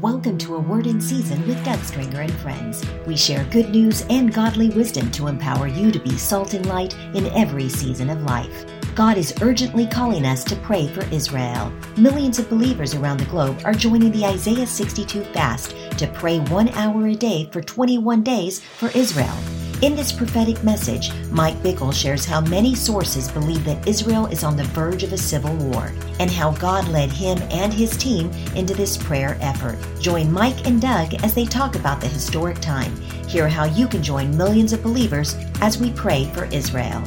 Welcome to A Word in Season with Doug Stringer and friends. We share good news and godly wisdom to empower you to be salt and light in every season of life. God is urgently calling us to pray for Israel. Millions of believers around the globe are joining the Isaiah 62 fast to pray one hour a day for 21 days for Israel. In this prophetic message, Mike Bickle shares how many sources believe that Israel is on the verge of a civil war and how God led him and his team into this prayer effort. Join Mike and Doug as they talk about the historic time. Hear how you can join millions of believers as we pray for Israel.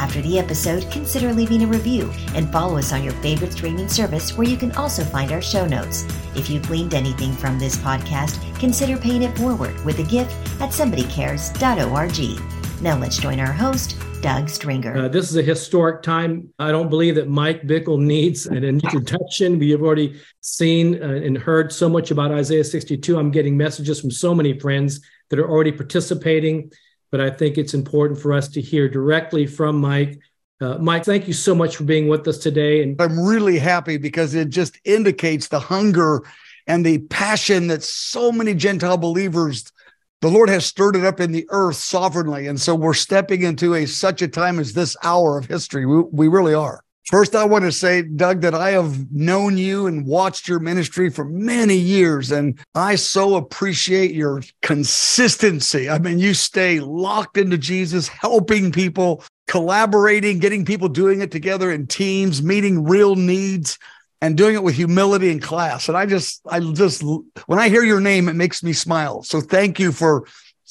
After the episode, consider leaving a review and follow us on your favorite streaming service where you can also find our show notes. If you gleaned anything from this podcast, consider paying it forward with a gift at somebodycares.org. Now let's join our host, Doug Stringer. Uh, this is a historic time. I don't believe that Mike Bickle needs an introduction. We have already seen uh, and heard so much about Isaiah 62. I'm getting messages from so many friends that are already participating but I think it's important for us to hear directly from Mike. Uh, Mike, thank you so much for being with us today. And I'm really happy because it just indicates the hunger and the passion that so many Gentile believers, the Lord has stirred it up in the earth sovereignly. And so we're stepping into a such a time as this hour of history. We, we really are. First, I want to say, Doug, that I have known you and watched your ministry for many years, and I so appreciate your consistency. I mean, you stay locked into Jesus, helping people, collaborating, getting people doing it together in teams, meeting real needs, and doing it with humility and class. And I just, I just, when I hear your name, it makes me smile. So thank you for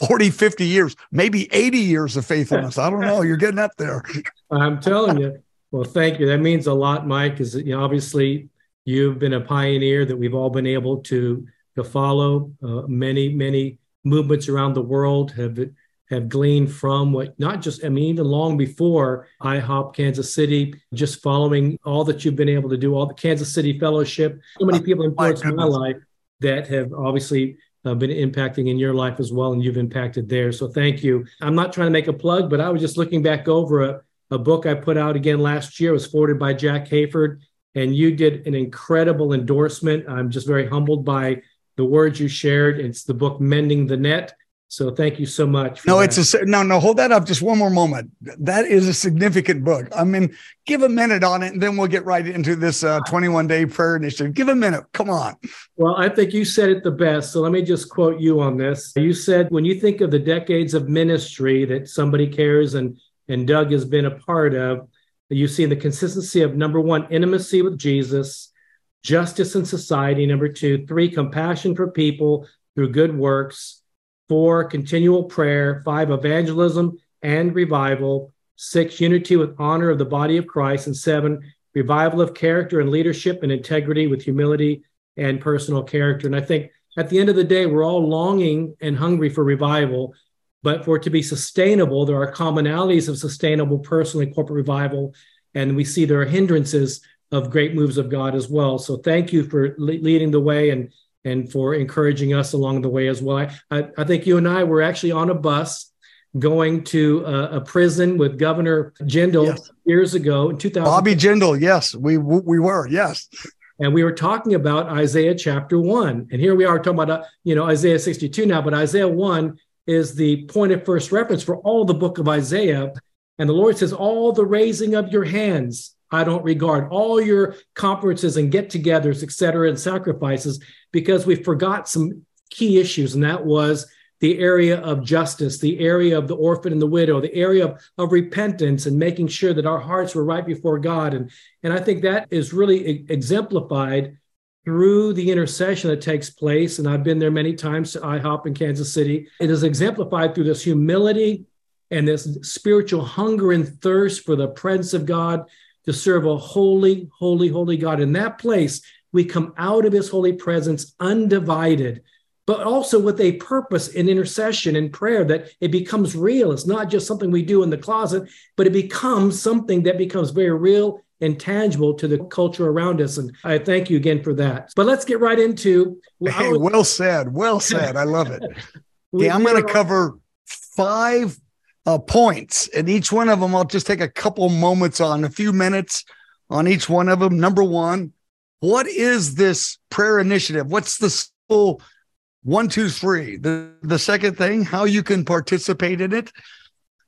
40, 50 years, maybe 80 years of faithfulness. I don't know. You're getting up there. I'm telling you. Well, thank you. That means a lot, Mike, because you know, obviously you've been a pioneer that we've all been able to to follow. Uh, many, many movements around the world have have gleaned from what not just I mean even long before IHOP Kansas City, just following all that you've been able to do, all the Kansas City Fellowship. So many people influenced my, my life that have obviously uh, been impacting in your life as well, and you've impacted theirs. So thank you. I'm not trying to make a plug, but I was just looking back over a a book I put out again last year. Was forwarded by Jack Hayford, and you did an incredible endorsement. I'm just very humbled by the words you shared. It's the book Mending the Net. So thank you so much. no, that. it's a no, no. Hold that up just one more moment. That is a significant book. I mean, give a minute on it, and then we'll get right into this uh, 21 day prayer initiative. Give a minute. Come on. Well, I think you said it the best. So let me just quote you on this. You said when you think of the decades of ministry that somebody cares and and Doug has been a part of, you see the consistency of number one, intimacy with Jesus, justice in society, number two, three, compassion for people through good works, four, continual prayer, five, evangelism and revival, six, unity with honor of the body of Christ, and seven, revival of character and leadership and integrity with humility and personal character. And I think at the end of the day, we're all longing and hungry for revival. But for it to be sustainable, there are commonalities of sustainable personal and corporate revival. And we see there are hindrances of great moves of God as well. So thank you for le- leading the way and and for encouraging us along the way as well. I, I, I think you and I were actually on a bus going to a, a prison with Governor Jindal yes. years ago in 2000. Bobby Jindal, yes, we we were, yes. And we were talking about Isaiah chapter one, and here we are talking about uh, you know Isaiah 62 now, but Isaiah one is the point of first reference for all the book of Isaiah. And the Lord says, All the raising of your hands I don't regard, all your conferences and get togethers, et cetera, and sacrifices, because we forgot some key issues. And that was the area of justice, the area of the orphan and the widow, the area of, of repentance and making sure that our hearts were right before God. And, and I think that is really exemplified through the intercession that takes place, and I've been there many times to IHOP in Kansas City, it is exemplified through this humility and this spiritual hunger and thirst for the presence of God to serve a holy, holy, holy God. In that place, we come out of his holy presence undivided, but also with a purpose in intercession and prayer that it becomes real. It's not just something we do in the closet, but it becomes something that becomes very real and tangible to the culture around us. And I thank you again for that. But let's get right into. Hey, well said. Well said. I love it. okay, I'm going to cover five uh, points, and each one of them I'll just take a couple moments on, a few minutes on each one of them. Number one, what is this prayer initiative? What's the one, two, three. The, the second thing, how you can participate in it.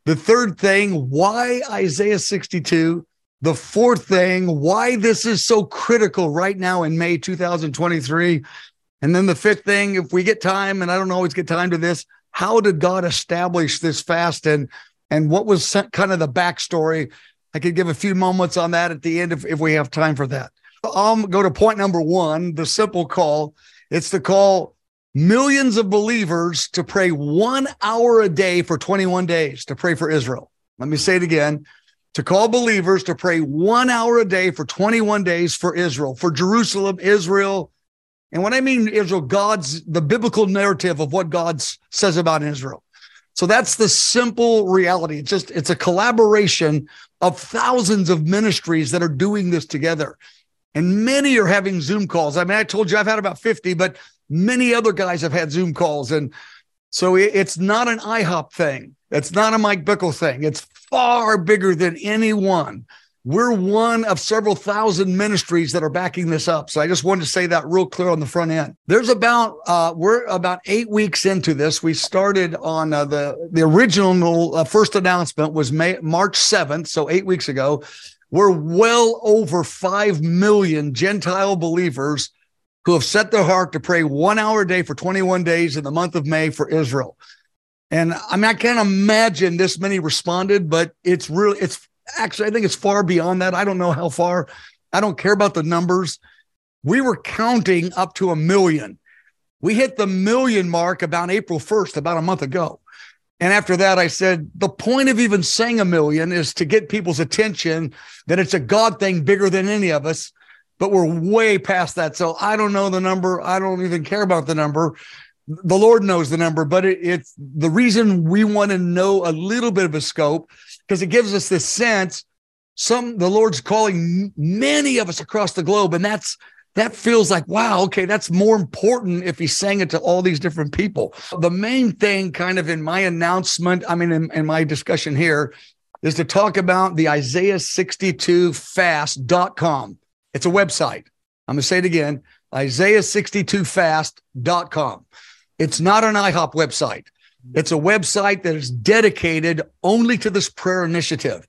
The third thing, why Isaiah 62. The fourth thing, why this is so critical right now in May 2023. And then the fifth thing, if we get time, and I don't always get time to this, how did God establish this fast and and what was kind of the backstory? I could give a few moments on that at the end if, if we have time for that. I'll go to point number one, the simple call. It's to call millions of believers to pray one hour a day for 21 days to pray for Israel. Let me say it again to call believers to pray one hour a day for 21 days for Israel, for Jerusalem, Israel. And when I mean Israel, God's the biblical narrative of what God says about Israel. So that's the simple reality. It's just, it's a collaboration of thousands of ministries that are doing this together. And many are having Zoom calls. I mean, I told you I've had about 50, but many other guys have had Zoom calls. And so it's not an IHOP thing. It's not a Mike Bickle thing. It's far bigger than any one. We're one of several thousand ministries that are backing this up. So I just wanted to say that real clear on the front end. There's about uh, we're about eight weeks into this. We started on uh, the the original uh, first announcement was May March 7th, so eight weeks ago. We're well over five million Gentile believers who have set their heart to pray one hour a day for 21 days in the month of May for Israel. And I mean, I can't imagine this many responded, but it's really, it's actually, I think it's far beyond that. I don't know how far. I don't care about the numbers. We were counting up to a million. We hit the million mark about April 1st, about a month ago. And after that, I said, the point of even saying a million is to get people's attention that it's a God thing bigger than any of us, but we're way past that. So I don't know the number. I don't even care about the number the Lord knows the number, but it, it's the reason we want to know a little bit of a scope because it gives us this sense. Some the Lord's calling many of us across the globe, and that's that feels like wow, okay, that's more important if He's saying it to all these different people. The main thing, kind of in my announcement, I mean, in, in my discussion here, is to talk about the Isaiah 62 fast.com. It's a website. I'm going to say it again Isaiah62fast.com. It's not an IHOP website. It's a website that is dedicated only to this prayer initiative.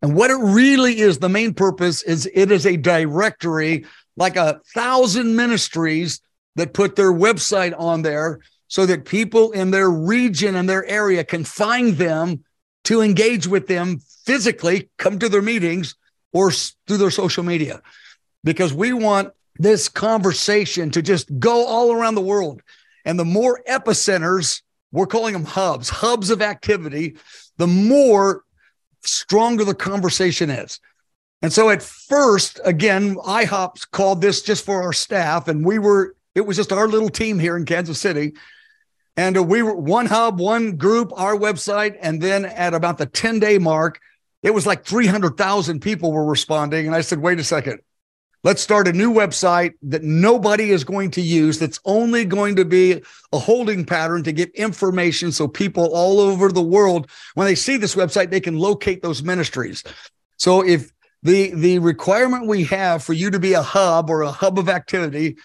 And what it really is, the main purpose is it is a directory, like a thousand ministries that put their website on there so that people in their region and their area can find them to engage with them physically, come to their meetings or through their social media. Because we want this conversation to just go all around the world. And the more epicenters, we're calling them hubs, hubs of activity, the more stronger the conversation is. And so at first, again, IHOPs called this just for our staff, and we were, it was just our little team here in Kansas City. And we were one hub, one group, our website. And then at about the 10 day mark, it was like 300,000 people were responding. And I said, wait a second, Let's start a new website that nobody is going to use, that's only going to be a holding pattern to get information so people all over the world, when they see this website, they can locate those ministries. So if the, the requirement we have for you to be a hub or a hub of activity,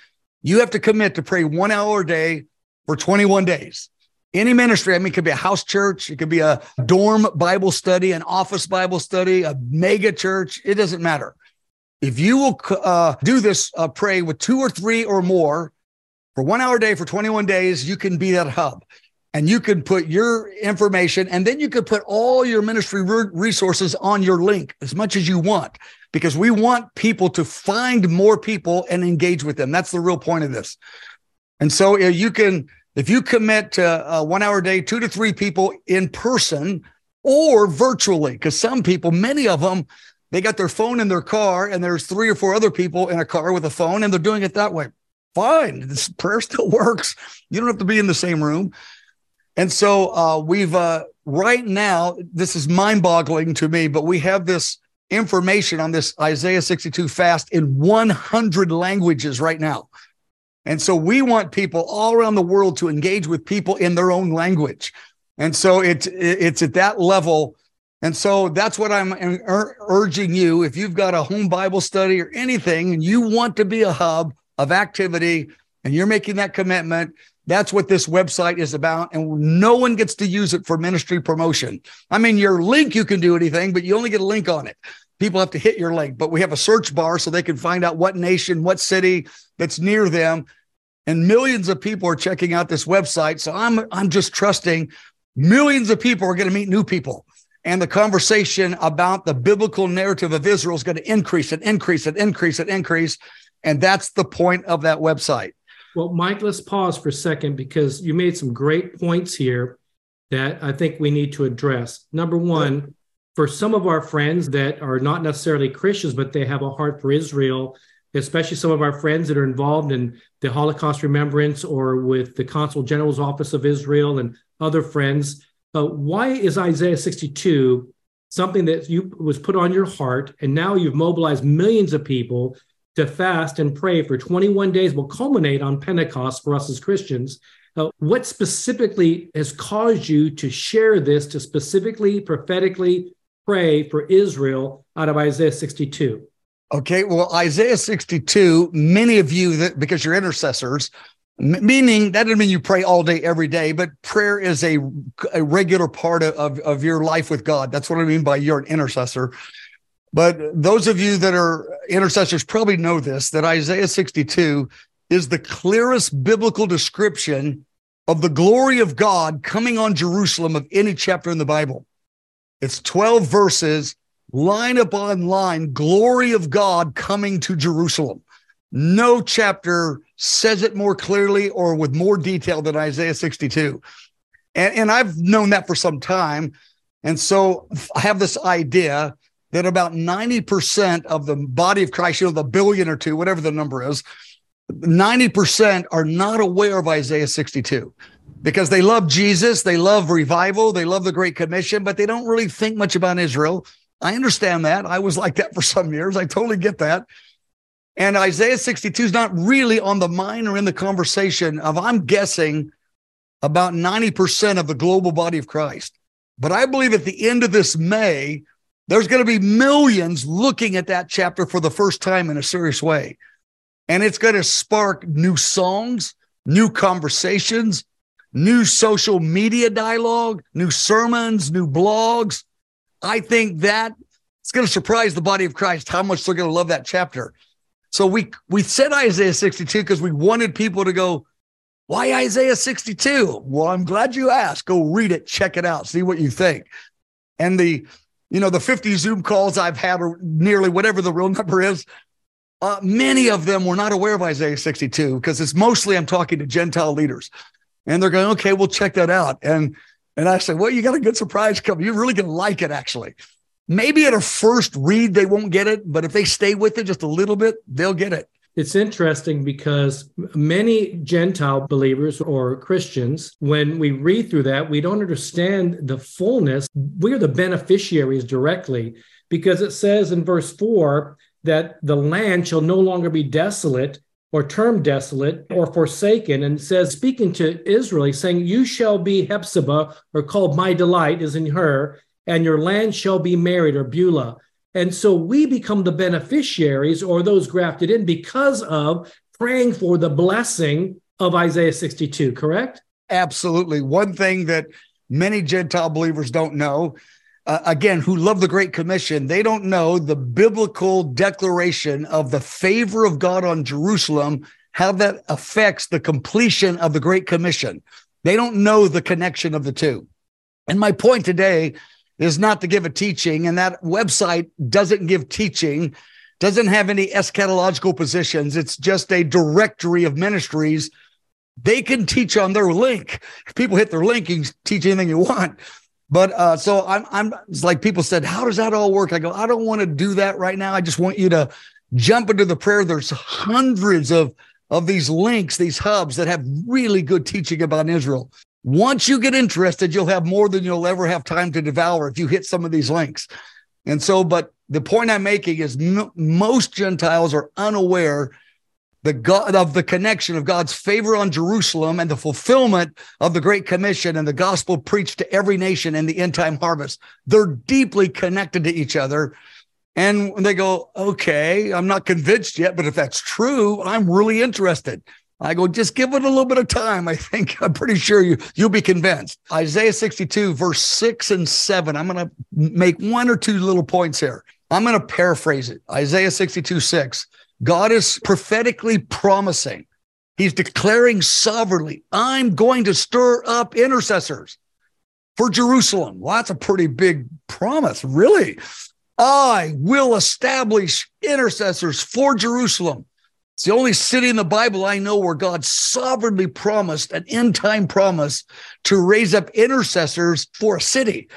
you have to commit to pray one hour a day for 21 days. Any ministry, I mean, it could be a house church, it could be a dorm Bible study, an office Bible study, a mega church, it doesn't matter. If you will uh, do this, uh, pray with two or three or more for one hour a day for 21 days, you can be that hub and you can put your information and then you could put all your ministry re- resources on your link as much as you want because we want people to find more people and engage with them. That's the real point of this. And so uh, you can, if you commit to uh, one hour a day, two to three people in person or virtually, because some people, many of them, they got their phone in their car, and there's three or four other people in a car with a phone, and they're doing it that way. Fine, this prayer still works. You don't have to be in the same room. And so uh, we've uh, right now, this is mind boggling to me, but we have this information on this Isaiah 62 fast in 100 languages right now. And so we want people all around the world to engage with people in their own language. And so it's it's at that level and so that's what I'm urging you. If you've got a home Bible study or anything and you want to be a hub of activity and you're making that commitment, that's what this website is about. And no one gets to use it for ministry promotion. I mean, your link, you can do anything, but you only get a link on it. People have to hit your link, but we have a search bar so they can find out what nation, what city that's near them. And millions of people are checking out this website. So I'm, I'm just trusting millions of people are going to meet new people. And the conversation about the biblical narrative of Israel is going to increase and increase and increase and increase. And that's the point of that website. Well, Mike, let's pause for a second because you made some great points here that I think we need to address. Number one, for some of our friends that are not necessarily Christians, but they have a heart for Israel, especially some of our friends that are involved in the Holocaust remembrance or with the Consul General's Office of Israel and other friends, uh, why is Isaiah 62 something that you was put on your heart and now you've mobilized millions of people to fast and pray for 21 days will culminate on Pentecost for us as Christians. Uh, what specifically has caused you to share this, to specifically prophetically pray for Israel out of Isaiah 62? Okay, well, Isaiah 62, many of you that because you're intercessors, meaning that doesn't mean you pray all day every day but prayer is a, a regular part of, of, your life with god that's what i mean by you're an intercessor but those of you that are intercessors probably know this that Isaiah 62 is the clearest biblical description of the glory of God coming on Jerusalem of any chapter in the Bible. It's 12 verses, line upon line, glory of God coming to Jerusalem. No chapter says it more clearly or with more detail than Isaiah 62. And, and I've known that for some time. And so I have this idea that about 90% of the body of Christ, you know, the billion or two, whatever the number is, 90% are not aware of Isaiah 62 because they love Jesus, they love revival, they love the Great Commission, but they don't really think much about Israel. I understand that. I was like that for some years. I totally get that. And Isaiah 62 is not really on the mind or in the conversation of, I'm guessing, about 90% of the global body of Christ. But I believe at the end of this May, there's going to be millions looking at that chapter for the first time in a serious way. And it's going to spark new songs, new conversations, new social media dialogue, new sermons, new blogs. I think that it's going to surprise the body of Christ how much they're going to love that chapter. So we we said Isaiah 62 because we wanted people to go, why Isaiah 62? Well, I'm glad you asked. Go read it, check it out, see what you think. And the you know, the 50 Zoom calls I've had, or nearly whatever the real number is, uh, many of them were not aware of Isaiah 62 because it's mostly I'm talking to Gentile leaders. And they're going, okay, we'll check that out. And and I said, well, you got a good surprise coming. You're really going to like it, actually. Maybe at a first read, they won't get it, but if they stay with it just a little bit, they'll get it. It's interesting because many Gentile believers or Christians, when we read through that, we don't understand the fullness. We're the beneficiaries directly because it says in verse 4 that the land shall no longer be desolate or termed desolate or forsaken, and says, speaking to Israel, saying, You shall be Hephzibah, or called my delight is in her, and your land shall be married, or Beulah. And so we become the beneficiaries or those grafted in because of praying for the blessing of Isaiah 62, correct? Absolutely. One thing that many Gentile believers don't know, uh, again, who love the Great Commission, they don't know the biblical declaration of the favor of God on Jerusalem, how that affects the completion of the Great Commission. They don't know the connection of the two. And my point today is not to give a teaching, and that website doesn't give teaching, doesn't have any eschatological positions. It's just a directory of ministries. They can teach on their link. If people hit their link, you teach anything you want. But uh, so I'm, I'm it's like people said, how does that all work? I go, I don't want to do that right now. I just want you to jump into the prayer. There's hundreds of of these links, these hubs that have really good teaching about Israel. Once you get interested, you'll have more than you'll ever have time to devour if you hit some of these links. And so, but the point I'm making is m- most Gentiles are unaware the God of the connection of God's favor on Jerusalem and the fulfillment of the Great Commission and the gospel preached to every nation in the end time harvest. They're deeply connected to each other. And they go, okay, I'm not convinced yet, but if that's true, I'm really interested. I go, just give it a little bit of time. I think I'm pretty sure you you'll be convinced. Isaiah 62, verse six and seven. I'm going to make one or two little points here. I'm going to paraphrase it. Isaiah 62, six. God is prophetically promising. He's declaring sovereignly, I'm going to stir up intercessors for Jerusalem. Well, that's a pretty big promise, really. I will establish intercessors for Jerusalem. It's the only city in the Bible I know where God sovereignly promised an end time promise to raise up intercessors for a city.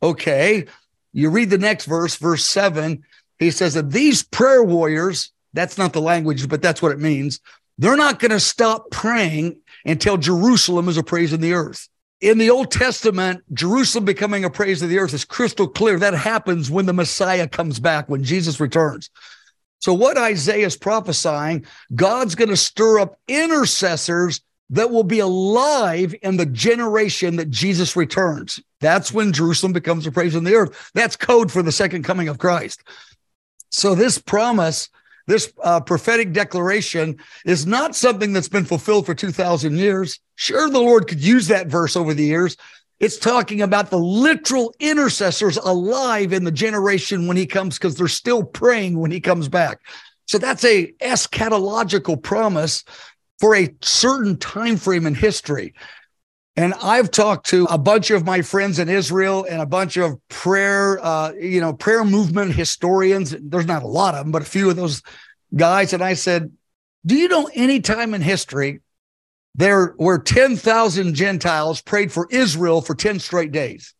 Okay. You read the next verse, verse seven. He says that these prayer warriors, that's not the language, but that's what it means. They're not going to stop praying until Jerusalem is a praise in the earth. In the Old Testament, Jerusalem becoming a praise of the earth is crystal clear. That happens when the Messiah comes back, when Jesus returns. So, what Isaiah is prophesying, God's going to stir up intercessors that will be alive in the generation that Jesus returns. That's when Jerusalem becomes a praise in the earth. That's code for the second coming of Christ. So, this promise, this uh, prophetic declaration is not something that's been fulfilled for 2,000 years. Sure, the Lord could use that verse over the years, it's talking about the literal intercessors alive in the generation when he comes, because they're still praying when he comes back. So that's a eschatological promise for a certain time frame in history. And I've talked to a bunch of my friends in Israel and a bunch of prayer, uh, you know, prayer movement historians. There's not a lot of them, but a few of those guys. And I said, Do you know any time in history there were 10,000 Gentiles prayed for Israel for 10 straight days.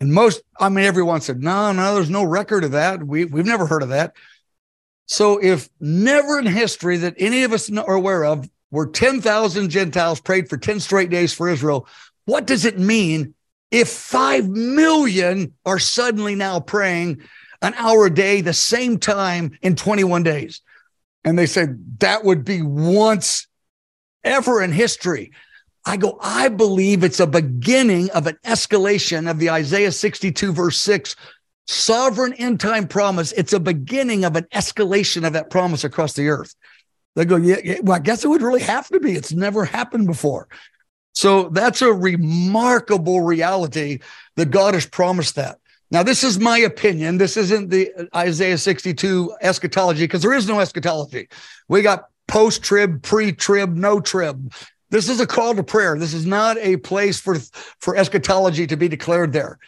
And most, I mean, everyone said, no, no, there's no record of that. We, we've never heard of that. So if never in history that any of us are aware of were 10,000 Gentiles prayed for 10 straight days for Israel, what does it mean if 5 million are suddenly now praying an hour a day, the same time in 21 days? And they said that would be once ever in history. I go, I believe it's a beginning of an escalation of the Isaiah 62, verse 6 sovereign end time promise. It's a beginning of an escalation of that promise across the earth. They go, yeah, yeah, well, I guess it would really have to be. It's never happened before. So that's a remarkable reality that God has promised that. Now, this is my opinion. This isn't the Isaiah 62 eschatology because there is no eschatology. We got post trib, pre trib, no trib. This is a call to prayer. This is not a place for, for eschatology to be declared there.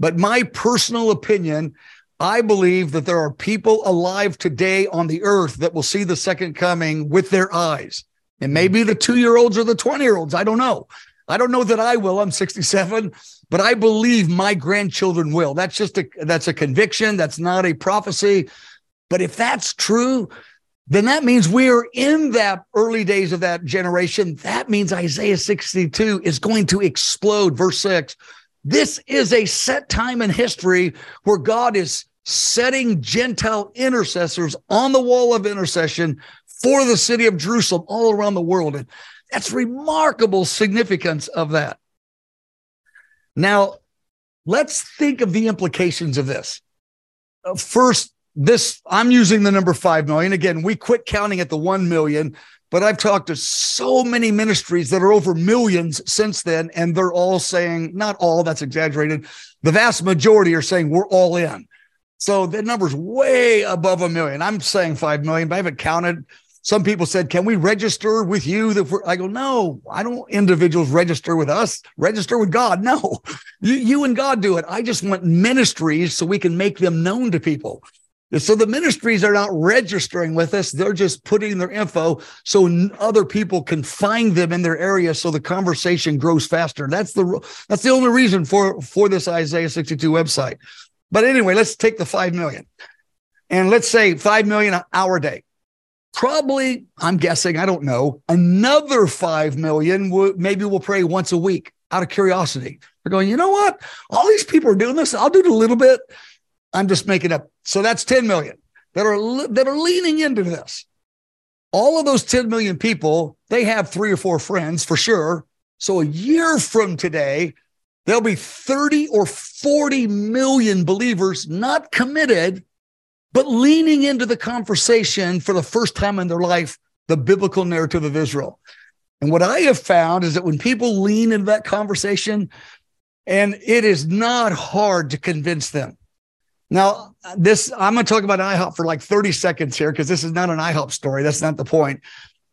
But my personal opinion, I believe that there are people alive today on the earth that will see the second coming with their eyes. And maybe the two year olds or the 20 year olds. I don't know. I don't know that I will. I'm 67, but I believe my grandchildren will. That's just a that's a conviction. That's not a prophecy. But if that's true, then that means we are in that early days of that generation. That means Isaiah 62 is going to explode. Verse six. This is a set time in history where God is setting Gentile intercessors on the wall of intercession for the city of Jerusalem all around the world. And that's remarkable significance of that. Now, let's think of the implications of this. Uh, first, this I'm using the number 5 million. Again, we quit counting at the 1 million, but I've talked to so many ministries that are over millions since then and they're all saying not all, that's exaggerated. The vast majority are saying we're all in. So the number's way above a million. I'm saying 5 million, but I haven't counted. Some people said, "Can we register with you?" That I go, "No, I don't. Individuals register with us. Register with God. No, you, you and God do it. I just want ministries so we can make them known to people." So the ministries are not registering with us. They're just putting their info so other people can find them in their area so the conversation grows faster. That's the that's the only reason for for this Isaiah 62 website. But anyway, let's take the 5 million. And let's say 5 million an hour day. Probably, I'm guessing, I don't know, another 5 million maybe we'll pray once a week out of curiosity. They're going, you know what? All these people are doing this. I'll do it a little bit. I'm just making up. So that's 10 million that are that are leaning into this. All of those 10 million people, they have three or four friends for sure. So a year from today, there'll be 30 or 40 million believers not committed, but leaning into the conversation for the first time in their life the biblical narrative of Israel. And what I have found is that when people lean into that conversation, and it is not hard to convince them. Now, this I'm going to talk about IHOP for like 30 seconds here because this is not an IHOP story. That's not the point.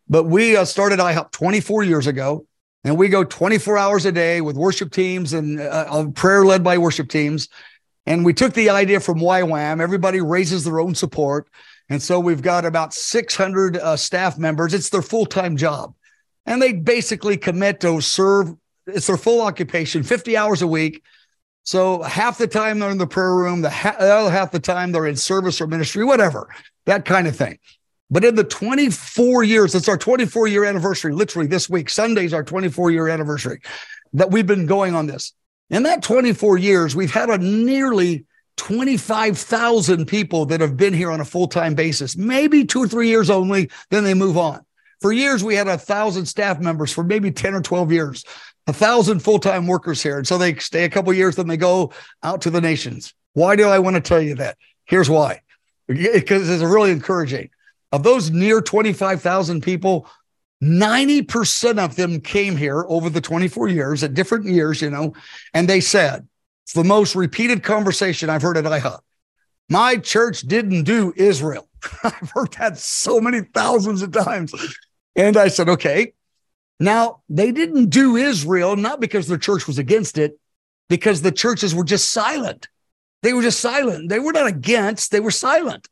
But we uh, started IHOP 24 years ago, and we go 24 hours a day with worship teams and uh, prayer led by worship teams. And we took the idea from YWAM. Everybody raises their own support. And so we've got about 600 uh, staff members. It's their full time job. And they basically commit to serve, it's their full occupation, 50 hours a week. So half the time they're in the prayer room, the, other half the time they're in service or ministry, whatever, that kind of thing. But in the 24 years, it's our 24 year anniversary, literally this week. Sunday's our 24 year anniversary that we've been going on this. In that 24 years, we've had a nearly 25,000 people that have been here on a full time basis, maybe two or three years only, then they move on. For years, we had a thousand staff members for maybe 10 or 12 years, a thousand full time workers here. And so they stay a couple years, then they go out to the nations. Why do I want to tell you that? Here's why because it's really encouraging. Of those near 25,000 people, 90% of them came here over the 24 years at different years, you know, and they said, it's the most repeated conversation I've heard at IHOP. My church didn't do Israel. I've heard that so many thousands of times. And I said, okay. Now, they didn't do Israel, not because their church was against it, because the churches were just silent. They were just silent. They were not against, they were silent.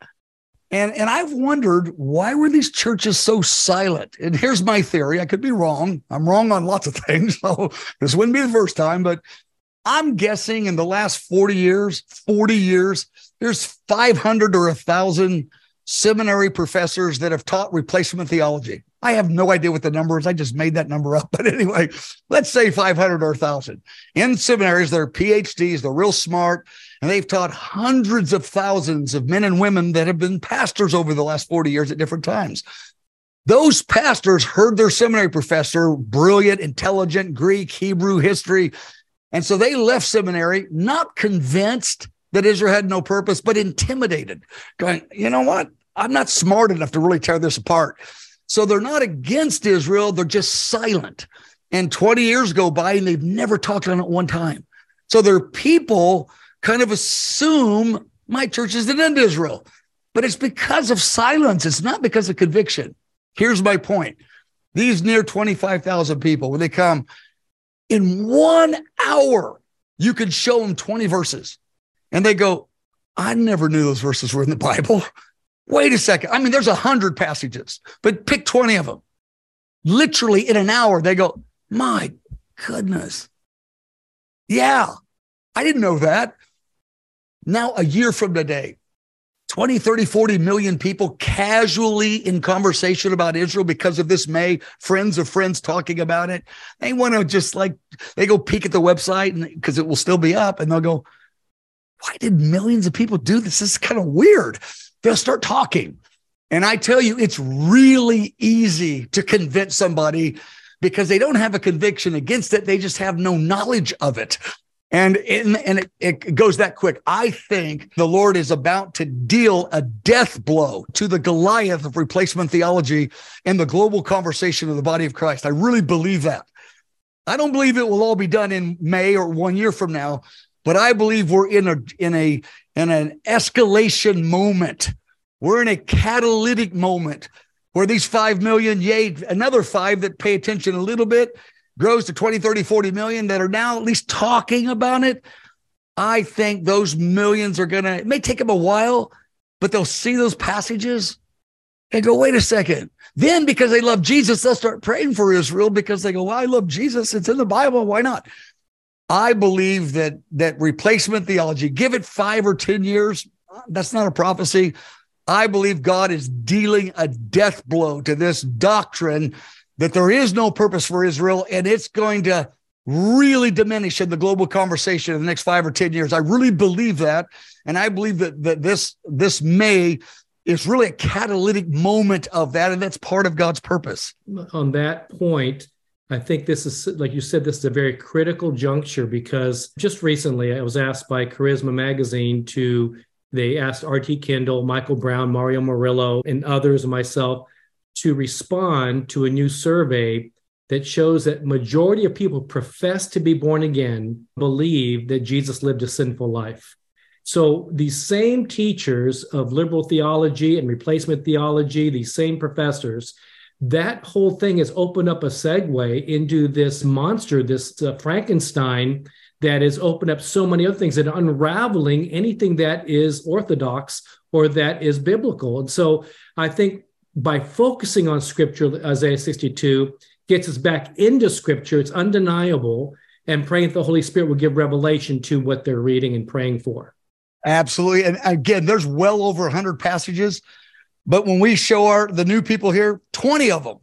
And, and I've wondered why were these churches so silent? And here's my theory. I could be wrong. I'm wrong on lots of things. So this wouldn't be the first time, but I'm guessing in the last 40 years, 40 years, there's 500 or 1,000 seminary professors that have taught replacement theology. I have no idea what the number is. I just made that number up. But anyway, let's say 500 or 1,000. In seminaries, they're PhDs, they're real smart, and they've taught hundreds of thousands of men and women that have been pastors over the last 40 years at different times. Those pastors heard their seminary professor, brilliant, intelligent, Greek, Hebrew, history. And so they left seminary not convinced that Israel had no purpose, but intimidated, going, you know what? I'm not smart enough to really tear this apart. So they're not against Israel, they're just silent. And 20 years go by and they've never talked on it one time. So their people kind of assume my church is an end Israel, but it's because of silence. It's not because of conviction. Here's my point. These near 25,000 people, when they come in one hour, you could show them 20 verses and they go, I never knew those verses were in the Bible. Wait a second. I mean, there's a hundred passages, but pick 20 of them. Literally in an hour, they go, my goodness. Yeah, I didn't know that. Now, a year from today, 20, 30, 40 million people casually in conversation about Israel because of this May, friends of friends talking about it. They want to just like, they go peek at the website and because it will still be up and they'll go, why did millions of people do this? This is kind of weird. They'll start talking. And I tell you, it's really easy to convince somebody because they don't have a conviction against it. They just have no knowledge of it. And, and, and it, it goes that quick. I think the Lord is about to deal a death blow to the Goliath of replacement theology and the global conversation of the body of Christ. I really believe that. I don't believe it will all be done in May or one year from now, but I believe we're in a in a in an escalation moment. We're in a catalytic moment where these 5 million, yay, another five that pay attention a little bit, grows to 20, 30, 40 million that are now at least talking about it. I think those millions are going to, it may take them a while, but they'll see those passages and go, wait a second. Then, because they love Jesus, they'll start praying for Israel because they go, well, I love Jesus. It's in the Bible. Why not? I believe that that replacement theology, give it five or 10 years, that's not a prophecy. I believe God is dealing a death blow to this doctrine that there is no purpose for Israel and it's going to really diminish in the global conversation in the next five or 10 years. I really believe that. And I believe that, that this, this May is really a catalytic moment of that. And that's part of God's purpose. On that point, I think this is, like you said, this is a very critical juncture because just recently I was asked by Charisma Magazine to, they asked R.T. Kendall, Michael Brown, Mario Murillo, and others, and myself, to respond to a new survey that shows that majority of people profess to be born again believe that Jesus lived a sinful life. So these same teachers of liberal theology and replacement theology, these same professors, that whole thing has opened up a segue into this monster, this uh, Frankenstein that has opened up so many other things and unraveling anything that is orthodox or that is biblical. And so I think by focusing on scripture, Isaiah 62 gets us back into scripture. It's undeniable. And praying that the Holy Spirit will give revelation to what they're reading and praying for. Absolutely. And again, there's well over 100 passages. But when we show our the new people here, 20 of them,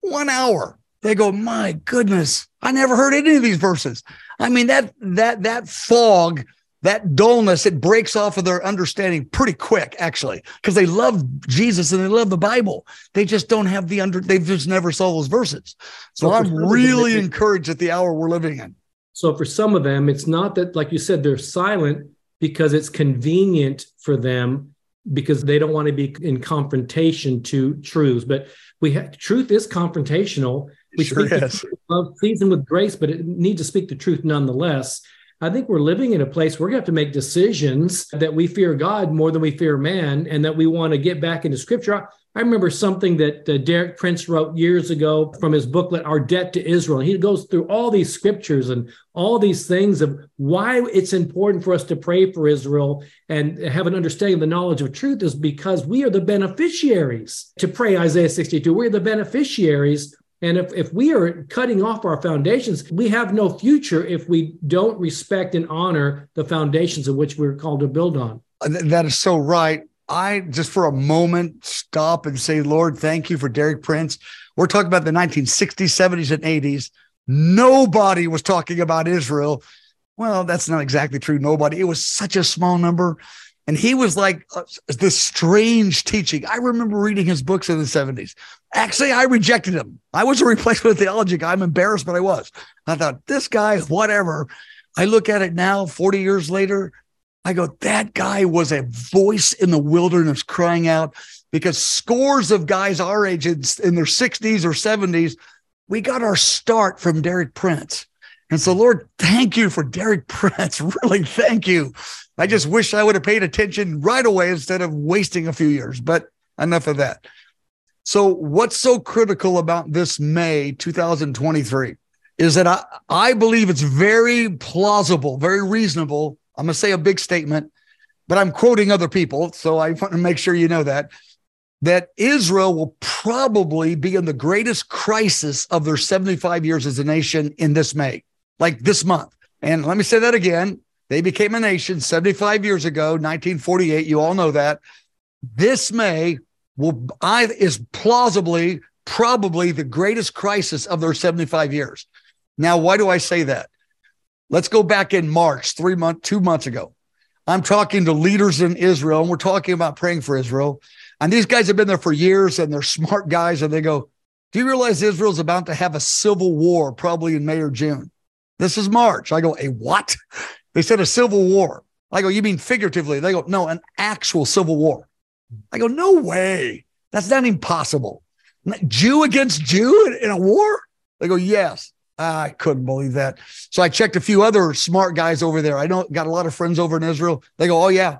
one hour, they go, my goodness, I never heard any of these verses. I mean, that that that fog, that dullness, it breaks off of their understanding pretty quick, actually, because they love Jesus and they love the Bible. They just don't have the under, they've just never saw those verses. So, so I'm really encouraged at the hour we're living in. So for some of them, it's not that, like you said, they're silent because it's convenient for them because they don't want to be in confrontation to truths. But we have truth is confrontational. We sure speak is. love seasoned with grace, but it need to speak the truth nonetheless. I think we're living in a place where we're going to have to make decisions that we fear God more than we fear man, and that we want to get back into Scripture. I remember something that uh, Derek Prince wrote years ago from his booklet, Our Debt to Israel. He goes through all these scriptures and all these things of why it's important for us to pray for Israel and have an understanding of the knowledge of truth is because we are the beneficiaries to pray Isaiah 62. We're the beneficiaries. And if, if we are cutting off our foundations, we have no future if we don't respect and honor the foundations of which we're called to build on. That is so right. I just for a moment stop and say, Lord, thank you for Derek Prince. We're talking about the 1960s, 70s, and 80s. Nobody was talking about Israel. Well, that's not exactly true. Nobody. It was such a small number. And he was like uh, this strange teaching. I remember reading his books in the 70s. Actually, I rejected him. I was a replacement theology guy. I'm embarrassed, but I was. I thought, this guy, whatever. I look at it now, 40 years later, I go, that guy was a voice in the wilderness crying out because scores of guys our age in, their 60s or 70s, we got our start from Derek Prince. And so, Lord, thank you for Derek Prince. Really, thank you. I just wish I would have paid attention right away instead of wasting a few years, but enough of that. So, what's so critical about this May 2023 is that I, I believe it's very plausible, very reasonable I'm going to say a big statement, but I'm quoting other people. So I want to make sure you know that. That Israel will probably be in the greatest crisis of their 75 years as a nation in this May, like this month. And let me say that again. They became a nation 75 years ago, 1948. You all know that. This May will I is plausibly probably the greatest crisis of their 75 years. Now, why do I say that? Let's go back in March, three months, two months ago. I'm talking to leaders in Israel, and we're talking about praying for Israel. And these guys have been there for years, and they're smart guys. And they go, Do you realize Israel's about to have a civil war probably in May or June? This is March. I go, A what? They said a civil war. I go, You mean figuratively? They go, No, an actual civil war. I go, No way. That's not impossible. Jew against Jew in, in a war? They go, Yes. Ah, I couldn't believe that. So I checked a few other smart guys over there. I know got a lot of friends over in Israel. They go, "Oh yeah."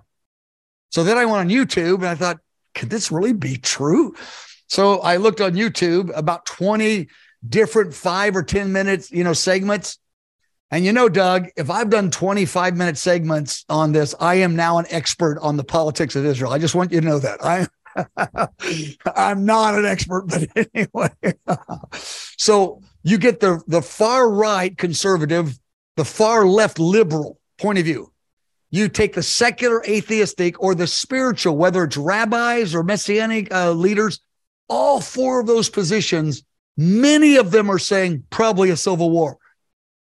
So then I went on YouTube and I thought, could this really be true? So I looked on YouTube about 20 different 5 or 10 minutes, you know, segments. And you know, Doug, if I've done 25 minute segments on this, I am now an expert on the politics of Israel. I just want you to know that. I I'm not an expert, but anyway. so you get the, the far right conservative, the far left liberal point of view. You take the secular atheistic or the spiritual, whether it's rabbis or messianic uh, leaders, all four of those positions, many of them are saying probably a civil war.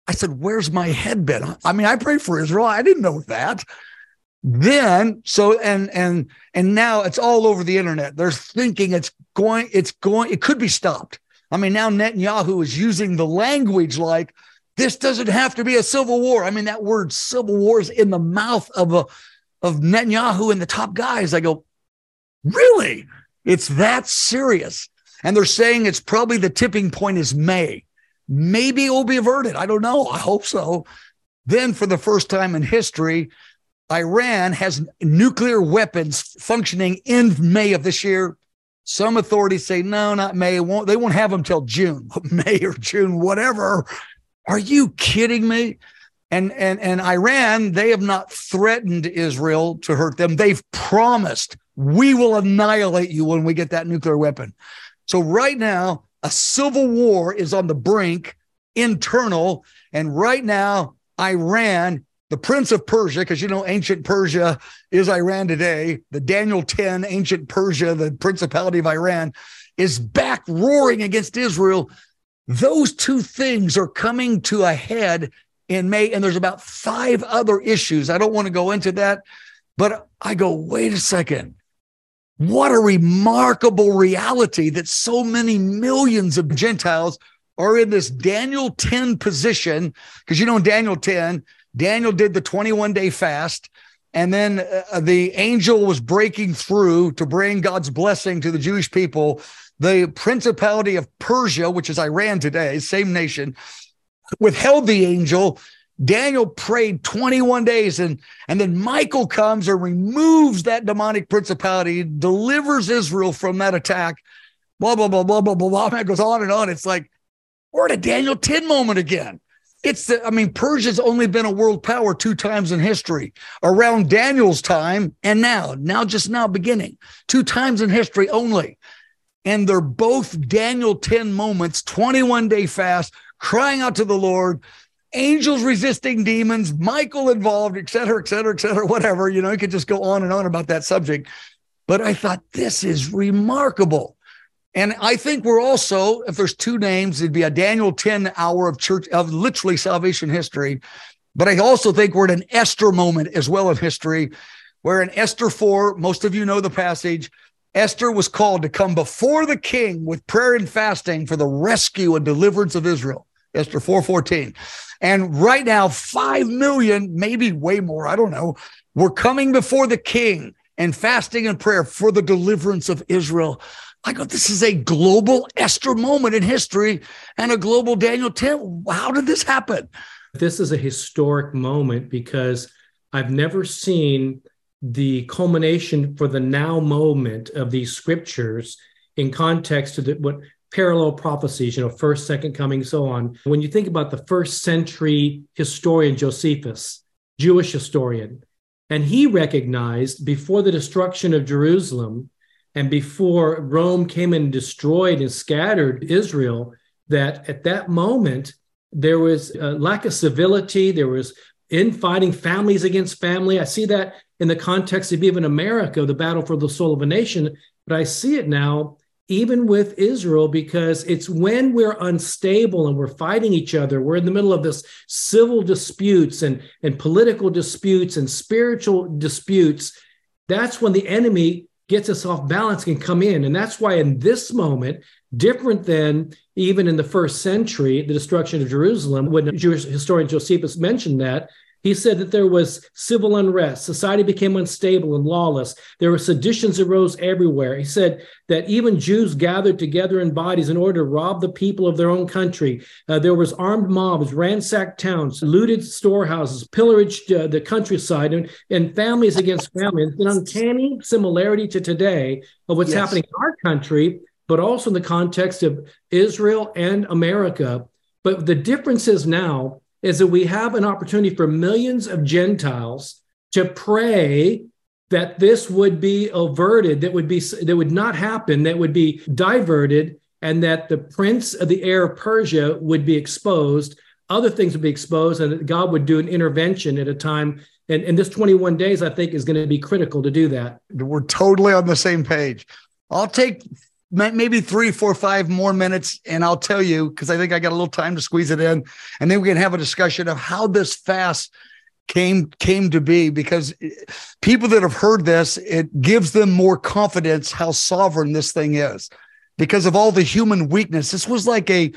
I said, Where's my head been? I mean, I prayed for Israel. I didn't know that. Then, so, and, and, and now it's all over the internet. They're thinking it's going, it's going, it could be stopped. I mean, now Netanyahu is using the language like this doesn't have to be a civil war. I mean, that word civil war is in the mouth of a of Netanyahu and the top guys. I go, really? It's that serious. And they're saying it's probably the tipping point is May. Maybe it will be averted. I don't know. I hope so. Then, for the first time in history, Iran has nuclear weapons functioning in May of this year. Some authorities say no, not May. Won't they won't have them till June, May or June, whatever. Are you kidding me? And and and Iran, they have not threatened Israel to hurt them. They've promised we will annihilate you when we get that nuclear weapon. So right now, a civil war is on the brink, internal, and right now, Iran the prince of Persia, because you know ancient Persia is Iran today, the Daniel 10, ancient Persia, the principality of Iran, is back roaring against Israel. Those two things are coming to a head in May, and there's about five other issues. I don't want to go into that, but I go, wait a second. What a remarkable reality that so many millions of Gentiles are in this Daniel 10 position. Because you know, in Daniel 10, Daniel did the 21 day fast. And then uh, the angel was breaking through to bring God's blessing to the Jewish people. The principality of Persia, which is Iran today, same nation, withheld the angel. Daniel prayed 21 days, and, and then Michael comes and removes that demonic principality, delivers Israel from that attack. Blah, blah, blah, blah, blah, blah, blah. It goes on and on. It's like, we're at a Daniel 10 moment again. It's the, I mean, Persia's only been a world power two times in history around Daniel's time and now, now just now beginning, two times in history only. And they're both Daniel 10 moments, 21 day fast, crying out to the Lord, angels resisting demons, Michael involved, et cetera, et cetera, et cetera, whatever. You know, you could just go on and on about that subject. But I thought this is remarkable. And I think we're also, if there's two names, it'd be a Daniel 10 hour of church of literally salvation history. But I also think we're at an Esther moment as well in history, where in Esther 4, most of you know the passage, Esther was called to come before the king with prayer and fasting for the rescue and deliverance of Israel. Esther 4:14. And right now, 5 million, maybe way more, I don't know, we're coming before the king and fasting and prayer for the deliverance of Israel. I go, this is a global Esther moment in history and a global Daniel 10. How did this happen? This is a historic moment because I've never seen the culmination for the now moment of these scriptures in context to the, what parallel prophecies, you know, first, second coming, so on. When you think about the first century historian Josephus, Jewish historian, and he recognized before the destruction of Jerusalem and before Rome came and destroyed and scattered Israel, that at that moment there was a lack of civility, there was infighting, families against family. I see that in the context of even America, the battle for the soul of a nation, but I see it now even with Israel because it's when we're unstable and we're fighting each other, we're in the middle of this civil disputes and, and political disputes and spiritual disputes. That's when the enemy gets us off balance can come in. And that's why in this moment, different than even in the first century, the destruction of Jerusalem, when Jewish historian Josephus mentioned that, he said that there was civil unrest. Society became unstable and lawless. There were seditions arose everywhere. He said that even Jews gathered together in bodies in order to rob the people of their own country. Uh, there was armed mobs, ransacked towns, looted storehouses, pillaged uh, the countryside, and, and families against families. An uncanny similarity to today of what's yes. happening in our country, but also in the context of Israel and America. But the difference is now is that we have an opportunity for millions of Gentiles to pray that this would be averted, that would be that would not happen, that would be diverted, and that the prince of the air of Persia would be exposed, other things would be exposed, and that God would do an intervention at a time. And, and this 21 days, I think, is going to be critical to do that. We're totally on the same page. I'll take maybe three, four, five more minutes, and I'll tell you because I think I got a little time to squeeze it in, and then we can have a discussion of how this fast came came to be because eh, people that have heard this it gives them more confidence how sovereign this thing is because of all the human weakness. This was like a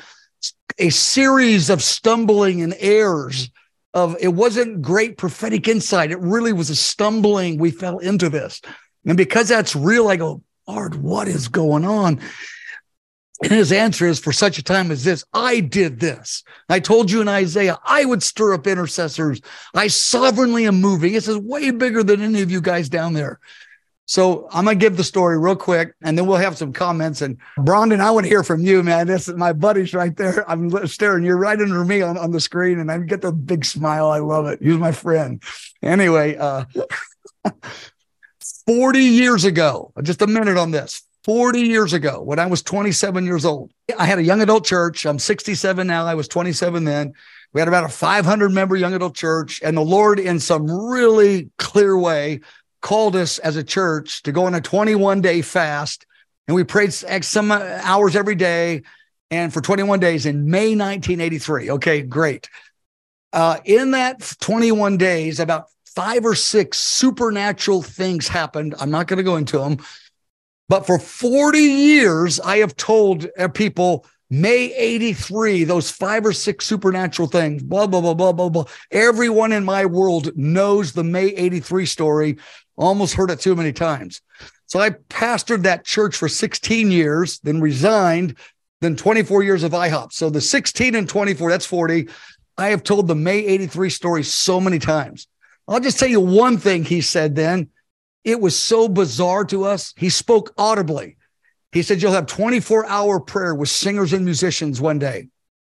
a series of stumbling and errors of it wasn't great prophetic insight. It really was a stumbling we fell into this. And because that's real i go Lord, what is going on? And his answer is for such a time as this, I did this. I told you in Isaiah, I would stir up intercessors. I sovereignly am moving. This is way bigger than any of you guys down there. So I'm gonna give the story real quick, and then we'll have some comments. And Brandon, I want to hear from you, man. This is my buddy's right there. I'm staring. You're right under me on, on the screen, and I get the big smile. I love it. You're my friend. Anyway, uh, 40 years ago, just a minute on this. 40 years ago, when I was 27 years old, I had a young adult church. I'm 67 now. I was 27 then. We had about a 500 member young adult church, and the Lord, in some really clear way, called us as a church to go on a 21 day fast. And we prayed some hours every day and for 21 days in May 1983. Okay, great. Uh, in that 21 days, about five or six supernatural things happened. I'm not going to go into them. But for 40 years, I have told uh, people May 83, those five or six supernatural things, blah, blah, blah, blah, blah, blah. Everyone in my world knows the May 83 story almost heard it too many times. So I pastored that church for 16 years, then resigned, then 24 years of IHOP. So the 16 and 24, that's 40. I have told the May 83 story so many times. I'll just tell you one thing he said then. It was so bizarre to us. He spoke audibly. He said, You'll have 24 hour prayer with singers and musicians one day.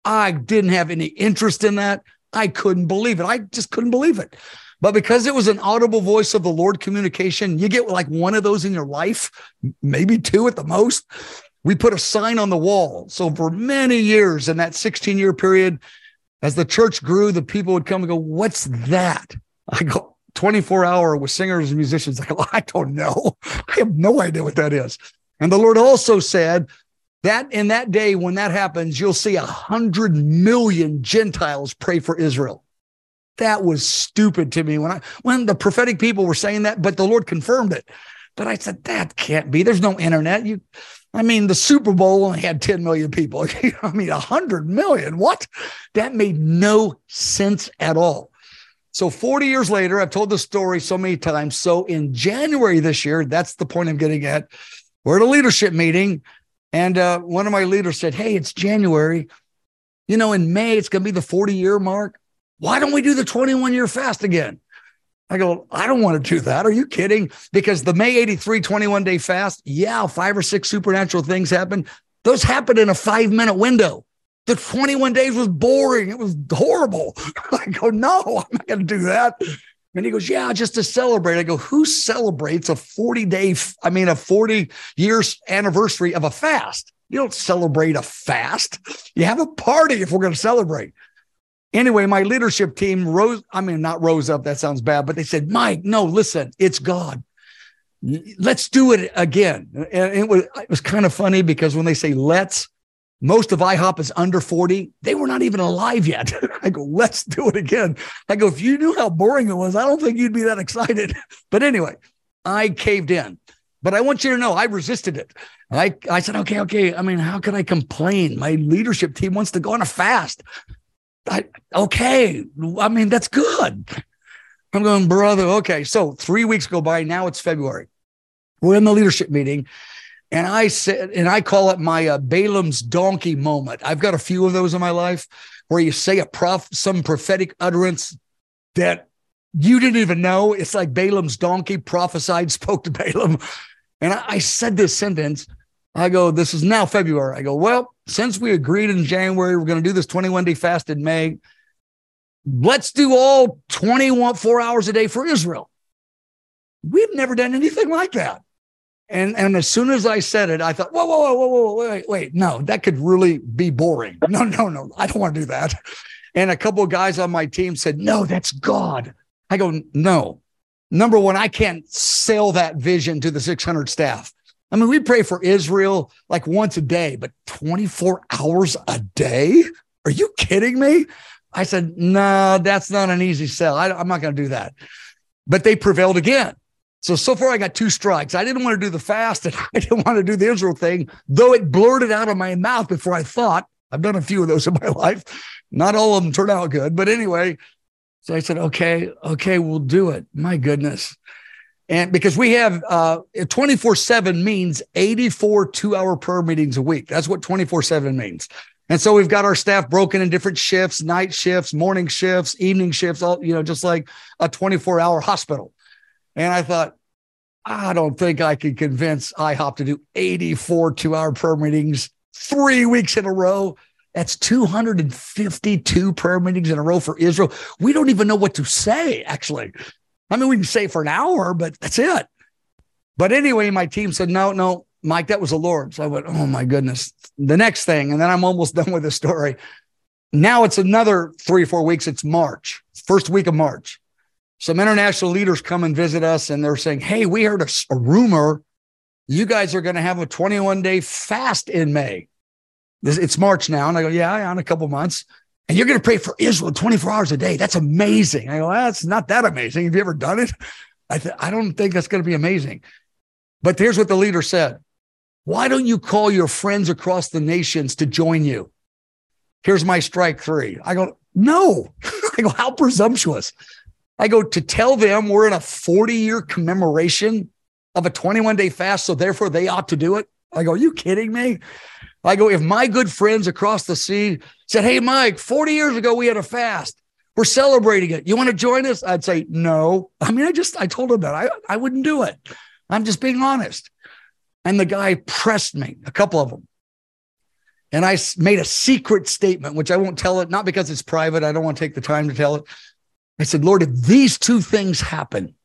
I didn't have any interest in that. I couldn't believe it. I just couldn't believe it. But because it was an audible voice of the Lord communication, you get like one of those in your life, maybe two at the most. We put a sign on the wall. So for many years in that 16 year period, as the church grew, the people would come and go, What's that? I go, 24 hour with singers and musicians. I go, I don't know. I have no idea what that is. And the Lord also said that in that day, when that happens, you'll see a hundred million Gentiles pray for Israel that was stupid to me when I when the prophetic people were saying that, but the Lord confirmed it. But I said that can't be. There's no internet. You, I mean, the Super Bowl only had 10 million people. I mean, 100 million. What? That made no sense at all. So 40 years later, I've told the story so many times. So in January this year, that's the point I'm getting at. We're at a leadership meeting, and uh, one of my leaders said, "Hey, it's January. You know, in May it's going to be the 40 year mark." Why don't we do the 21 year fast again? I go, I don't want to do that. Are you kidding? Because the May 83 21 day fast, yeah, five or six supernatural things happened. Those happened in a five minute window. The 21 days was boring. It was horrible. I go, no, I'm not going to do that. And he goes, yeah, just to celebrate. I go, who celebrates a 40 day, I mean, a 40 years anniversary of a fast? You don't celebrate a fast. You have a party if we're going to celebrate. Anyway, my leadership team rose, I mean, not rose up, that sounds bad, but they said, Mike, no, listen, it's God. Let's do it again. And it was, it was kind of funny because when they say let's, most of IHOP is under 40. They were not even alive yet. I go, let's do it again. I go, if you knew how boring it was, I don't think you'd be that excited. But anyway, I caved in. But I want you to know I resisted it. I, I said, okay, okay. I mean, how can I complain? My leadership team wants to go on a fast. I, okay. I mean, that's good. I'm going, brother. Okay. So three weeks go by. Now it's February. We're in the leadership meeting. And I said, and I call it my uh, Balaam's donkey moment. I've got a few of those in my life where you say a prof, some prophetic utterance that you didn't even know. It's like Balaam's donkey prophesied, spoke to Balaam. And I, I said this sentence. I go, this is now February. I go, well, since we agreed in January, we're going to do this 21 day fast in May. Let's do all 21, four hours a day for Israel. We've never done anything like that. And, and as soon as I said it, I thought, whoa, whoa, whoa, whoa, whoa, wait, wait, no, that could really be boring. No, no, no, I don't want to do that. And a couple of guys on my team said, no, that's God. I go, no. Number one, I can't sell that vision to the 600 staff. I mean, we pray for Israel like once a day, but 24 hours a day? Are you kidding me? I said, no, that's not an easy sell. I, am not going to do that. But they prevailed again. So, so far I got two strikes. I didn't want to do the fast and I didn't want to do the Israel thing, though it blurted out of my mouth before I thought. I've done a few of those in my life. Not all of them turned out good. But anyway, so I said, okay, okay, we'll do it. My goodness. And because we have uh 24 7 means 84 two hour prayer meetings a week. That's what 24 7 means. And so we've got our staff broken in different shifts, night shifts, morning shifts, evening shifts, all, you know, just like a 24 hour hospital. And I thought, I don't think I can convince IHOP to do 84 two hour prayer meetings three weeks in a row. That's 252 prayer meetings in a row for Israel. We don't even know what to say, actually. I mean, we can say for an hour, but that's it. But anyway, my team said, no, no, Mike, that was the Lord. So I went, oh my goodness. The next thing, and then I'm almost done with the story. Now it's another three or four weeks. It's March, first week of March some international leaders come and visit us and they're saying, Hey, we heard a, a rumor you guys are going to have a 21 day fast in May. This, it's March now. And I go, Yeah, yeah, in a couple months. And you're going to pray for Israel 24 hours a day. That's amazing. I go, That's not that amazing. Have you ever done it? I, th- I don't think that's going to be amazing. But here's what the leader said Why don't you call your friends across the nations to join you? Here's my strike three. I go, No. I go, How presumptuous. I go to tell them we're in a 40 year commemoration of a 21 day fast. So therefore they ought to do it. I go, Are you kidding me? I go, if my good friends across the sea said, Hey, Mike, 40 years ago we had a fast. We're celebrating it. You want to join us? I'd say, No. I mean, I just, I told him that I, I wouldn't do it. I'm just being honest. And the guy pressed me, a couple of them. And I made a secret statement, which I won't tell it, not because it's private. I don't want to take the time to tell it. I said, Lord, if these two things happen,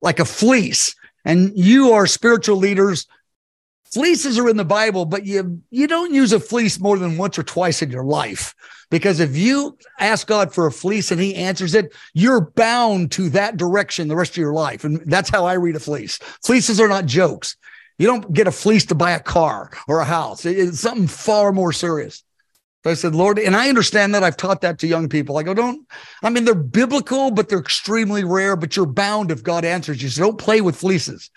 like a fleece, and you are spiritual leaders, fleeces are in the Bible, but you you don't use a fleece more than once or twice in your life. Because if you ask God for a fleece and he answers it, you're bound to that direction the rest of your life. And that's how I read a fleece. Fleeces are not jokes. You don't get a fleece to buy a car or a house. It's something far more serious. So I said, Lord, and I understand that I've taught that to young people. I go, don't, I mean, they're biblical, but they're extremely rare, but you're bound if God answers you. So don't play with fleeces.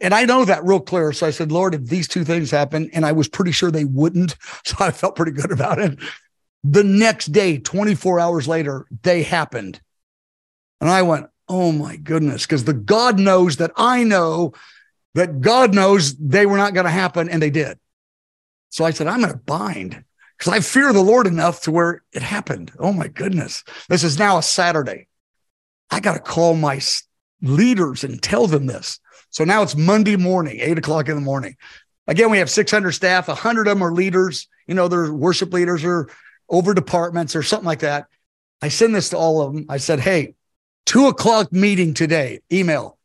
And I know that real clear. So I said, Lord, if these two things happen, and I was pretty sure they wouldn't. So I felt pretty good about it. The next day, 24 hours later, they happened. And I went, oh my goodness, because the God knows that I know that God knows they were not going to happen, and they did. So I said, I'm going to bind because I fear the Lord enough to where it happened. Oh my goodness. This is now a Saturday. I got to call my leaders and tell them this. So now it's Monday morning, eight o'clock in the morning. Again, we have 600 staff, 100 of them are leaders. You know, they're worship leaders or over departments or something like that. I send this to all of them. I said, hey, two o'clock meeting today, email.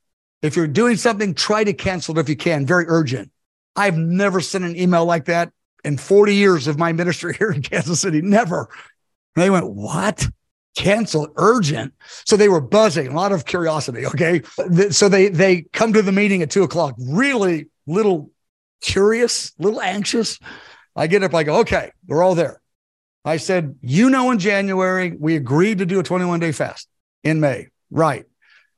If you're doing something, try to cancel it if you can, very urgent. I've never sent an email like that in 40 years of my ministry here in Kansas City. Never. And they went, What? Cancel urgent. So they were buzzing, a lot of curiosity. Okay. So they they come to the meeting at two o'clock, really little curious, little anxious. I get up, I go, okay, we're all there. I said, you know, in January, we agreed to do a 21 day fast in May. Right.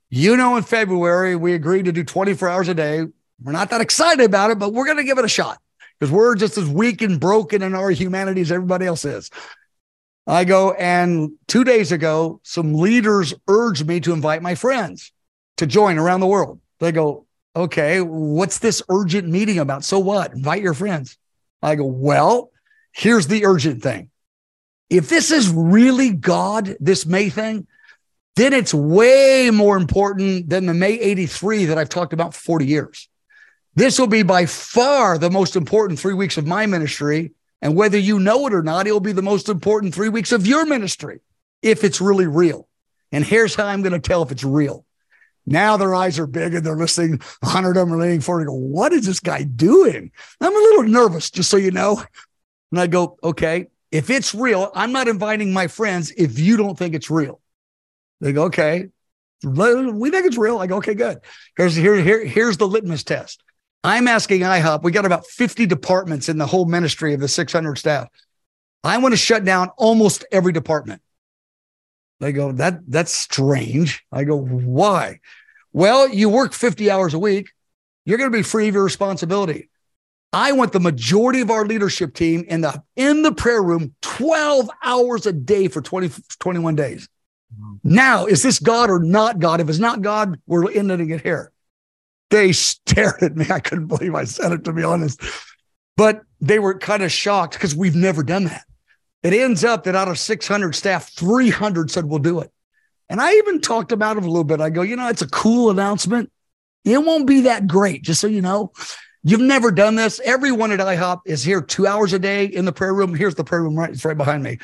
You know, in February, we agreed to do 24 hours a day. We're not that excited about it, but we're going to give it a shot because we're just as weak and broken in our humanity as everybody else is. I go, and two days ago, some leaders urged me to invite my friends to join around the world. They go, okay, what's this urgent meeting about? So what? Invite your friends. I go, well, here's the urgent thing. If this is really God, this May thing, then it's way more important than the May 83 that I've talked about for 40 years. This will be by far the most important three weeks of my ministry. And whether you know it or not, it will be the most important three weeks of your ministry if it's really real. And here's how I'm going to tell if it's real. Now their eyes are big and they're listening. A hundred of them are leaning forward and go, What is this guy doing? I'm a little nervous, just so you know. And I go, Okay, if it's real, I'm not inviting my friends if you don't think it's real. They go, Okay, we think it's real. I go, Okay, good. Here's, here, here, here's the litmus test. I'm asking IHOP, we got about 50 departments in the whole ministry of the 600 staff. I want to shut down almost every department. They go, that that's strange. I go, why? Well, you work 50 hours a week. You're going to be free of your responsibility. I want the majority of our leadership team in the in the prayer room 12 hours a day for 20, 21 days. Mm-hmm. Now, is this God or not God? If it's not God, we're ending it here. They stared at me. I couldn't believe I said it, to be honest. But they were kind of shocked because we've never done that. It ends up that out of 600 staff, 300 said we'll do it. And I even talked about it a little bit. I go, you know, it's a cool announcement. It won't be that great, just so you know. You've never done this. Everyone at IHOP is here two hours a day in the prayer room. Here's the prayer room right, it's right behind me.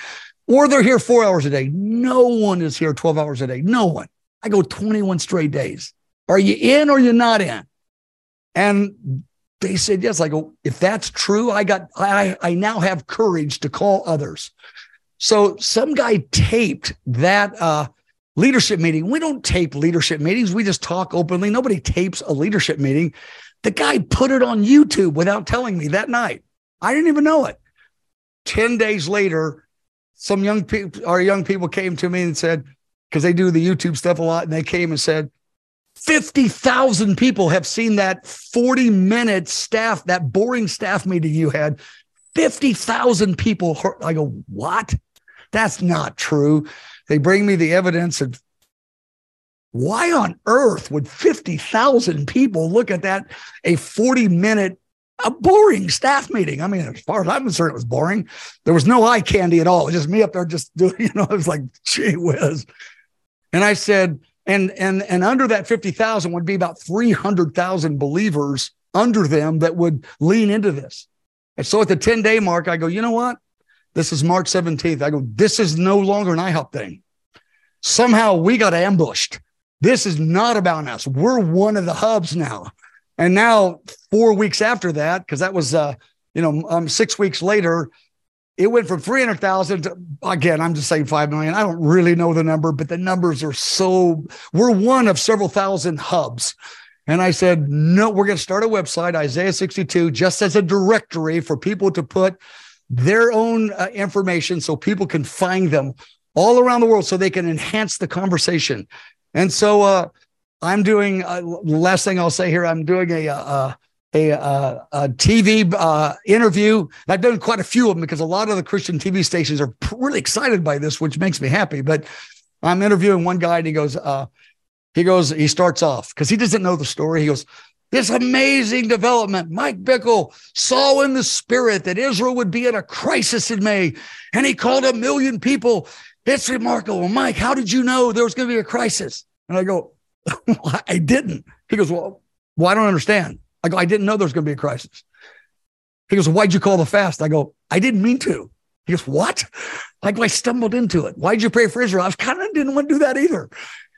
Or they're here four hours a day. No one is here 12 hours a day. No one. I go 21 straight days. Are you in or you're not in? And they said yes. I go, if that's true, I got I I now have courage to call others. So some guy taped that uh leadership meeting. We don't tape leadership meetings. We just talk openly. Nobody tapes a leadership meeting. The guy put it on YouTube without telling me that night. I didn't even know it. 10 days later, some young people, our young people came to me and said, because they do the YouTube stuff a lot, and they came and said, 50,000 people have seen that 40 minute staff, that boring staff meeting you had. 50,000 people. I go, what? That's not true. They bring me the evidence of why on earth would 50,000 people look at that, a 40 minute, a boring staff meeting? I mean, as far as I'm concerned, it was boring. There was no eye candy at all. It was just me up there just doing, you know, I was like, gee whiz. And I said, and and and under that 50,000 would be about 300,000 believers under them that would lean into this. And so at the 10 day mark, I go, you know what? This is March 17th. I go, this is no longer an IHOP thing. Somehow we got ambushed. This is not about us. We're one of the hubs now. And now, four weeks after that, because that was, uh, you know, um, six weeks later, it went from 300,000 to, again, I'm just saying 5 million. I don't really know the number, but the numbers are so, we're one of several thousand hubs. And I said, no, we're going to start a website, Isaiah 62, just as a directory for people to put their own uh, information so people can find them all around the world so they can enhance the conversation. And so uh, I'm doing, uh, last thing I'll say here, I'm doing a, uh, uh, a, uh, a TV uh, interview. I've done quite a few of them because a lot of the Christian TV stations are really excited by this, which makes me happy. But I'm interviewing one guy and he goes, he goes, he starts off because he doesn't know the story. He goes, this amazing development. Mike Bickle saw in the spirit that Israel would be in a crisis in May, and he called a million people. It's remarkable. Mike, how did you know there was going to be a crisis? And I go, I didn't. He goes, Well, well, I don't understand. I go, I didn't know there was going to be a crisis. He goes, Why'd you call the fast? I go, I didn't mean to. He goes, What? I go, I stumbled into it. Why'd you pray for Israel? I kind of didn't want to do that either.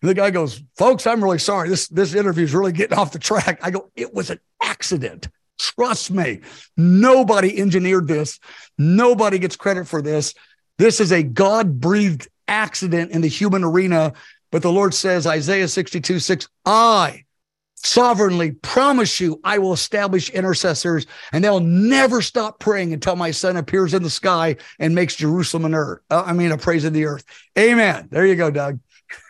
And the guy goes, folks, I'm really sorry. This, this interview is really getting off the track. I go, it was an accident. Trust me. Nobody engineered this. Nobody gets credit for this. This is a God breathed accident in the human arena. But the Lord says, Isaiah 62, 6, I sovereignly promise you, I will establish intercessors and they'll never stop praying until my son appears in the sky and makes Jerusalem an earth. Uh, I mean, a praise of the earth. Amen. There you go, Doug.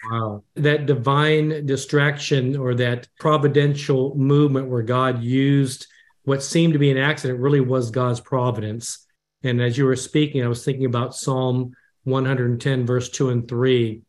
Wow. That divine distraction or that providential movement where God used what seemed to be an accident really was God's providence. And as you were speaking, I was thinking about Psalm 110, verse 2 and 3,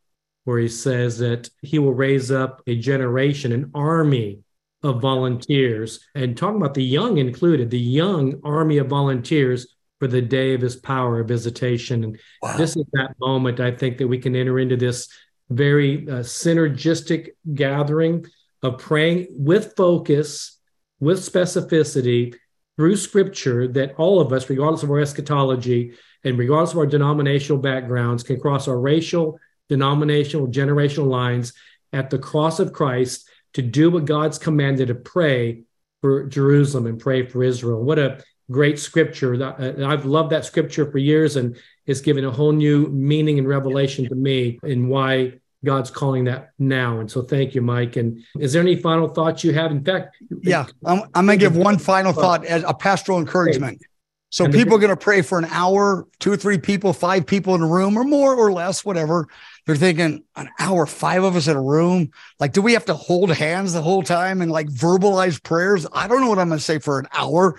where he says that he will raise up a generation, an army of volunteers, and talking about the young included, the young army of volunteers for the day of his power of visitation. And wow. this is that moment, I think, that we can enter into this very uh, synergistic gathering of praying with focus, with specificity through scripture that all of us, regardless of our eschatology and regardless of our denominational backgrounds, can cross our racial, denominational, generational lines at the cross of Christ to do what God's commanded to pray for Jerusalem and pray for Israel. What a great scripture. Uh, I've loved that scripture for years and it's given a whole new meaning and revelation to me in why God's calling that now. And so thank you, Mike. And is there any final thoughts you have? In fact, yeah, I'm, I'm going to give one final thought as a pastoral encouragement. So people are going to pray for an hour, two or three people, five people in a room or more or less, whatever. They're thinking an hour, five of us in a room. Like, do we have to hold hands the whole time and like verbalize prayers? I don't know what I'm going to say for an hour.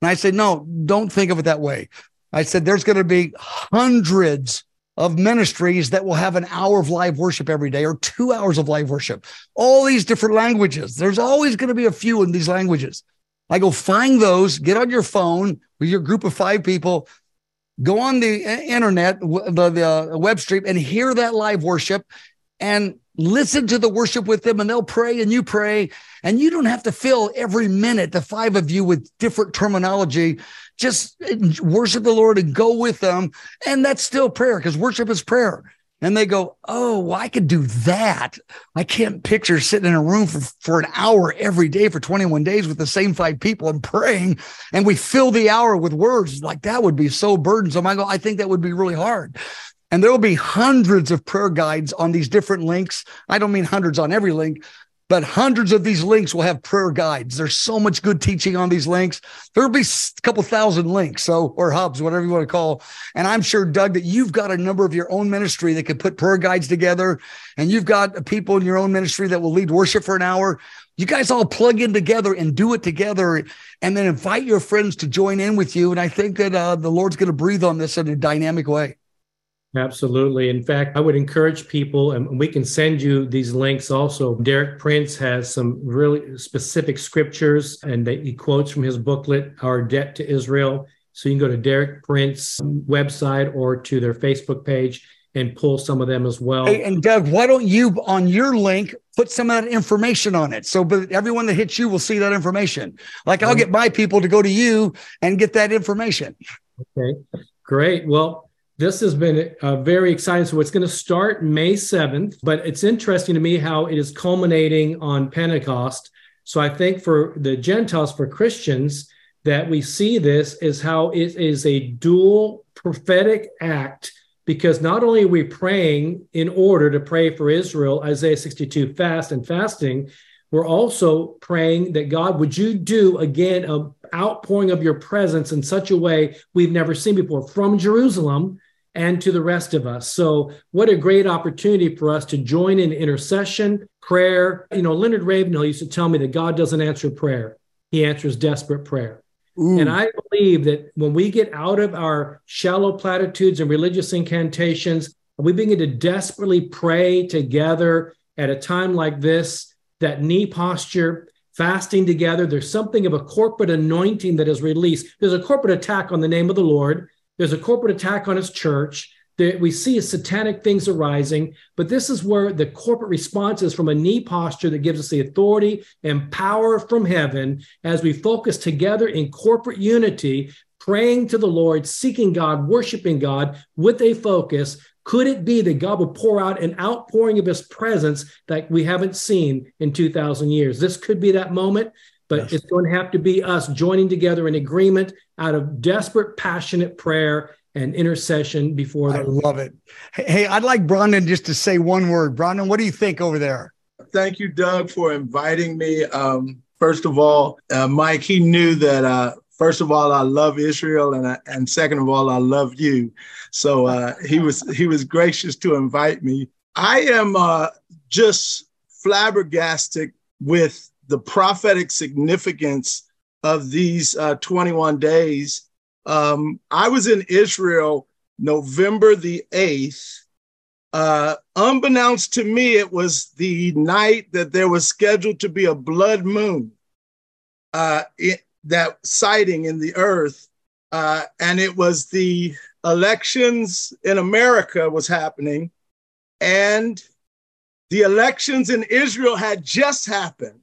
And I said, no, don't think of it that way. I said, there's going to be hundreds of ministries that will have an hour of live worship every day or two hours of live worship. All these different languages. There's always going to be a few in these languages. I go find those, get on your phone with your group of five people, go on the internet, the, the uh, web stream, and hear that live worship and listen to the worship with them and they'll pray and you pray. And you don't have to fill every minute the five of you with different terminology. Just uh, worship the lord and go with them. And that's still prayer because worship is prayer and they go oh well, i could do that. I can't picture sitting in a room for, for an hour every day for 21 days with the same five people and praying and we fill the hour with words. Like that would be so burdensome. I go i think that would be really hard. And there will be hundreds of prayer guides on these different links. I don't mean hundreds on every link, but hundreds of these links will have prayer guides. There's so much good teaching on these links. There'll be a couple thousand links, so or hubs, whatever you want to call. And I'm sure, Doug, that you've got a number of your own ministry that could put prayer guides together, and you've got people in your own ministry that will lead worship for an hour. You guys all plug in together and do it together, and then invite your friends to join in with you. And I think that uh, the Lord's going to breathe on this in a dynamic way. Absolutely. In fact, I would encourage people, and we can send you these links also. Derek Prince has some really specific scriptures, and he quotes from his booklet, Our Debt to Israel. So you can go to Derek Prince website or to their Facebook page and pull some of them as well. Hey, and Doug, why don't you on your link put some of that information on it so but everyone that hits you will see that information. Like I'll get my people to go to you and get that information. Okay, great. Well, this has been uh, very exciting. So it's going to start May 7th, but it's interesting to me how it is culminating on Pentecost. So I think for the Gentiles, for Christians, that we see this is how it is a dual prophetic act because not only are we praying in order to pray for Israel, Isaiah 62 fast and fasting, we're also praying that God, would you do again an outpouring of your presence in such a way we've never seen before from Jerusalem and to the rest of us. So, what a great opportunity for us to join in intercession, prayer. You know, Leonard Ravenhill used to tell me that God doesn't answer prayer, He answers desperate prayer. Ooh. And I believe that when we get out of our shallow platitudes and religious incantations, we begin to desperately pray together at a time like this, that knee posture, fasting together, there's something of a corporate anointing that is released. There's a corporate attack on the name of the Lord. There's a corporate attack on his church. That we see satanic things arising, but this is where the corporate response is from a knee posture that gives us the authority and power from heaven as we focus together in corporate unity, praying to the Lord, seeking God, worshiping God with a focus. Could it be that God will pour out an outpouring of his presence that we haven't seen in 2,000 years? This could be that moment but yes. it's going to have to be us joining together in agreement out of desperate, passionate prayer and intercession before. The- I love it. Hey, I'd like Brandon just to say one word. Brandon, what do you think over there? Thank you, Doug, for inviting me. Um, first of all, uh, Mike, he knew that. Uh, first of all, I love Israel, and I, and second of all, I love you. So uh, he was he was gracious to invite me. I am uh, just flabbergasted with the prophetic significance of these uh, 21 days. Um, I was in Israel November the 8th. Uh, unbeknownst to me, it was the night that there was scheduled to be a blood moon, uh, it, that sighting in the earth. Uh, and it was the elections in America was happening. And the elections in Israel had just happened.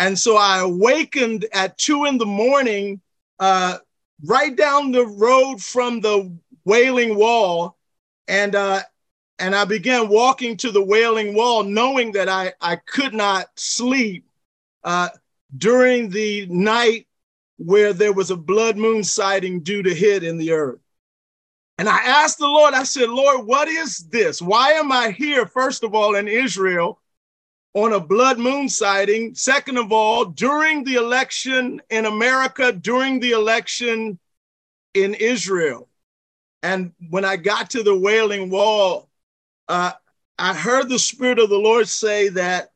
And so I awakened at two in the morning, uh, right down the road from the Wailing Wall. And, uh, and I began walking to the Wailing Wall, knowing that I, I could not sleep uh, during the night where there was a blood moon sighting due to hit in the earth. And I asked the Lord, I said, Lord, what is this? Why am I here, first of all, in Israel? On a blood moon sighting. Second of all, during the election in America, during the election in Israel. And when I got to the Wailing Wall, uh, I heard the Spirit of the Lord say that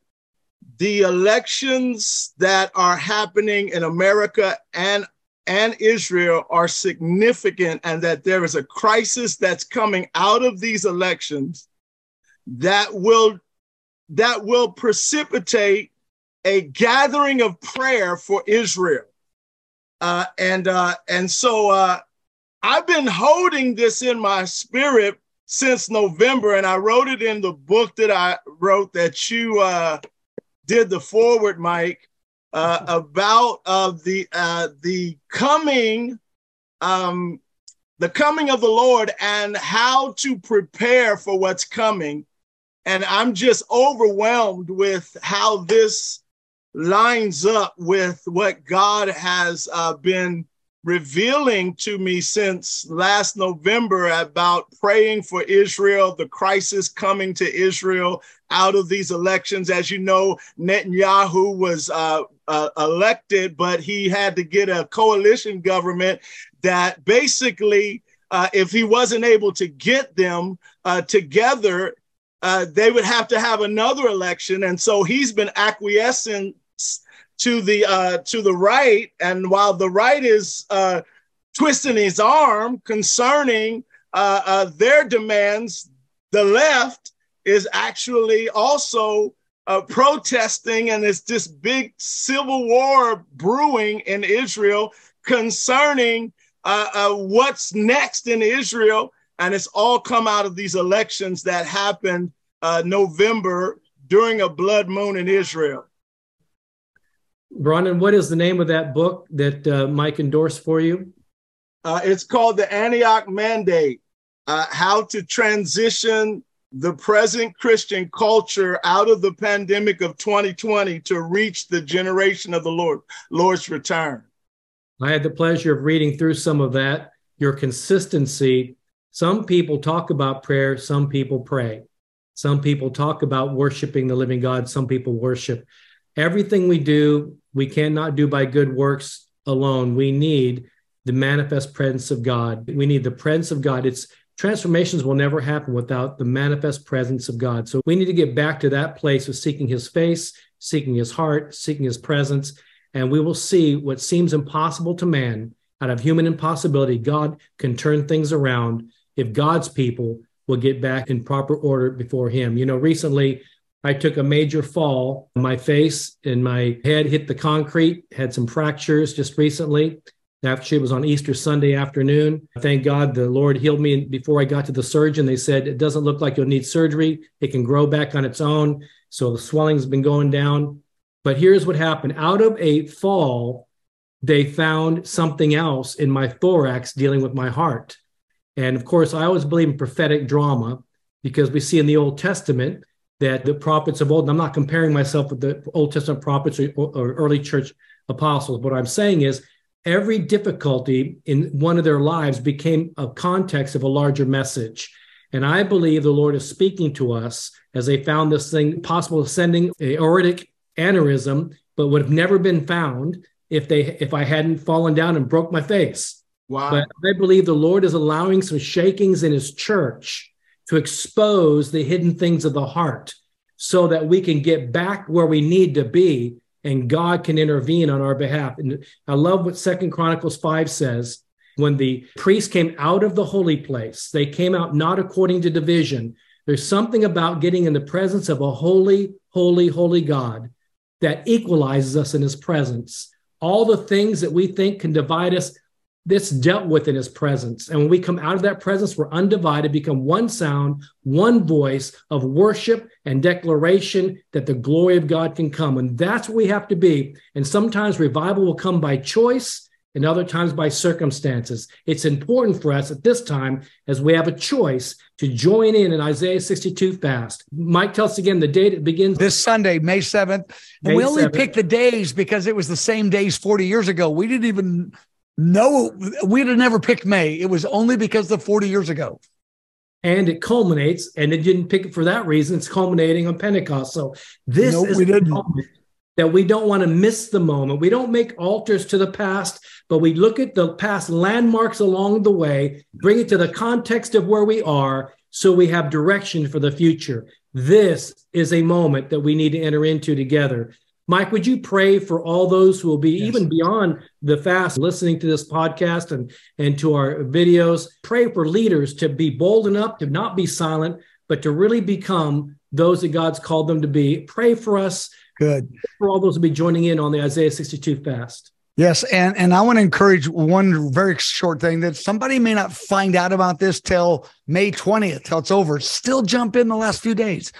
the elections that are happening in America and and Israel are significant and that there is a crisis that's coming out of these elections that will that will precipitate a gathering of prayer for Israel. Uh, and uh, and so uh, I've been holding this in my spirit since November, and I wrote it in the book that I wrote that you uh, did the forward, Mike, uh, about uh, the uh, the coming, um, the coming of the Lord, and how to prepare for what's coming. And I'm just overwhelmed with how this lines up with what God has uh, been revealing to me since last November about praying for Israel, the crisis coming to Israel out of these elections. As you know, Netanyahu was uh, uh, elected, but he had to get a coalition government that basically, uh, if he wasn't able to get them uh, together, uh, they would have to have another election. And so he's been acquiescing to the uh, to the right, and while the right is uh, twisting his arm concerning uh, uh, their demands, the left is actually also protesting, and it's this big civil war brewing in Israel concerning what's next in Israel, and it's all come out of these elections that happened uh, November during a blood moon in Israel. Brandon, what is the name of that book that uh, Mike endorsed for you? Uh, it's called The Antioch Mandate uh, How to Transition the Present Christian Culture Out of the Pandemic of 2020 to Reach the Generation of the Lord, Lord's Return. I had the pleasure of reading through some of that. Your consistency. Some people talk about prayer, some people pray. Some people talk about worshiping the living God, some people worship. Everything we do, we cannot do by good works alone. We need the manifest presence of God. We need the presence of God. It's transformations will never happen without the manifest presence of God. So we need to get back to that place of seeking his face, seeking his heart, seeking his presence, and we will see what seems impossible to man out of human impossibility. God can turn things around if God's people will get back in proper order before him. You know, recently I took a major fall. My face and my head hit the concrete, had some fractures just recently. Actually, it was on Easter Sunday afternoon. Thank God the Lord healed me. And before I got to the surgeon, they said, It doesn't look like you'll need surgery. It can grow back on its own. So the swelling's been going down. But here's what happened out of a fall, they found something else in my thorax dealing with my heart. And of course, I always believe in prophetic drama because we see in the Old Testament that the prophets of old, I'm not comparing myself with the Old Testament prophets or, or early church apostles. What I'm saying is every difficulty in one of their lives became a context of a larger message. And I believe the Lord is speaking to us as they found this thing possible sending a aortic aneurysm, but would have never been found if they if I hadn't fallen down and broke my face. Wow. But I believe the Lord is allowing some shakings in his church to expose the hidden things of the heart so that we can get back where we need to be and God can intervene on our behalf. And I love what Second Chronicles 5 says. When the priests came out of the holy place, they came out not according to division. There's something about getting in the presence of a holy, holy, holy God that equalizes us in his presence. All the things that we think can divide us, this dealt with in his presence. And when we come out of that presence, we're undivided, become one sound, one voice of worship and declaration that the glory of God can come. And that's what we have to be. And sometimes revival will come by choice and other times by circumstances. It's important for us at this time as we have a choice to join in in Isaiah 62 fast. Mike, tell us again the date it begins. This Sunday, May 7th. And May we only 7th. picked the days because it was the same days 40 years ago. We didn't even no, we'd have never picked May. It was only because of 40 years ago. And it culminates, and it didn't pick it for that reason. It's culminating on Pentecost. So this nope, is we didn't. that we don't want to miss the moment. We don't make altars to the past, but we look at the past landmarks along the way, bring it to the context of where we are, so we have direction for the future. This is a moment that we need to enter into together. Mike, would you pray for all those who will be yes. even beyond the fast listening to this podcast and, and to our videos? Pray for leaders to be bold enough to not be silent, but to really become those that God's called them to be. Pray for us. Good. For all those who will be joining in on the Isaiah 62 fast. Yes, and and I want to encourage one very short thing that somebody may not find out about this till May 20th, till it's over. Still jump in the last few days.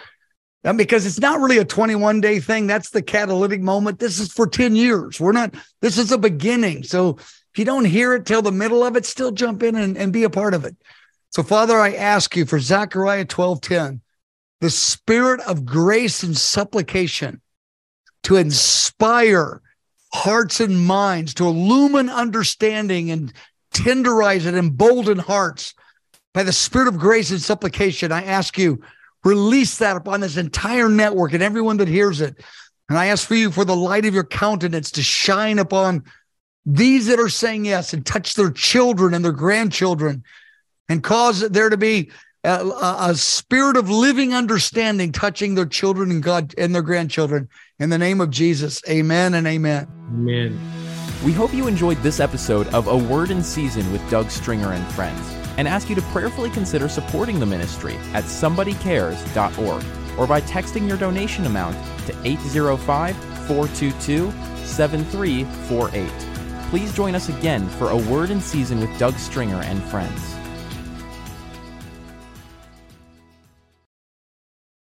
And because it's not really a 21 day thing. That's the catalytic moment. This is for 10 years. We're not, this is a beginning. So if you don't hear it till the middle of it, still jump in and, and be a part of it. So, Father, I ask you for Zechariah 12 10, the spirit of grace and supplication to inspire hearts and minds, to illumine understanding and tenderize and embolden hearts by the spirit of grace and supplication. I ask you, release that upon this entire network and everyone that hears it. And I ask for you for the light of your countenance to shine upon these that are saying yes and touch their children and their grandchildren and cause there to be a, a, spirit of living understanding touching their children and God and their grandchildren. In the name of Jesus, amen and amen. Amen. We hope you enjoyed this episode of A Word in Season with Doug Stringer and Friends and ask you to prayerfully consider supporting the ministry at somebodycares.org or by texting your donation amount to 805 422 7348. Please join us again for A Word in Season with Doug Stringer and Friends.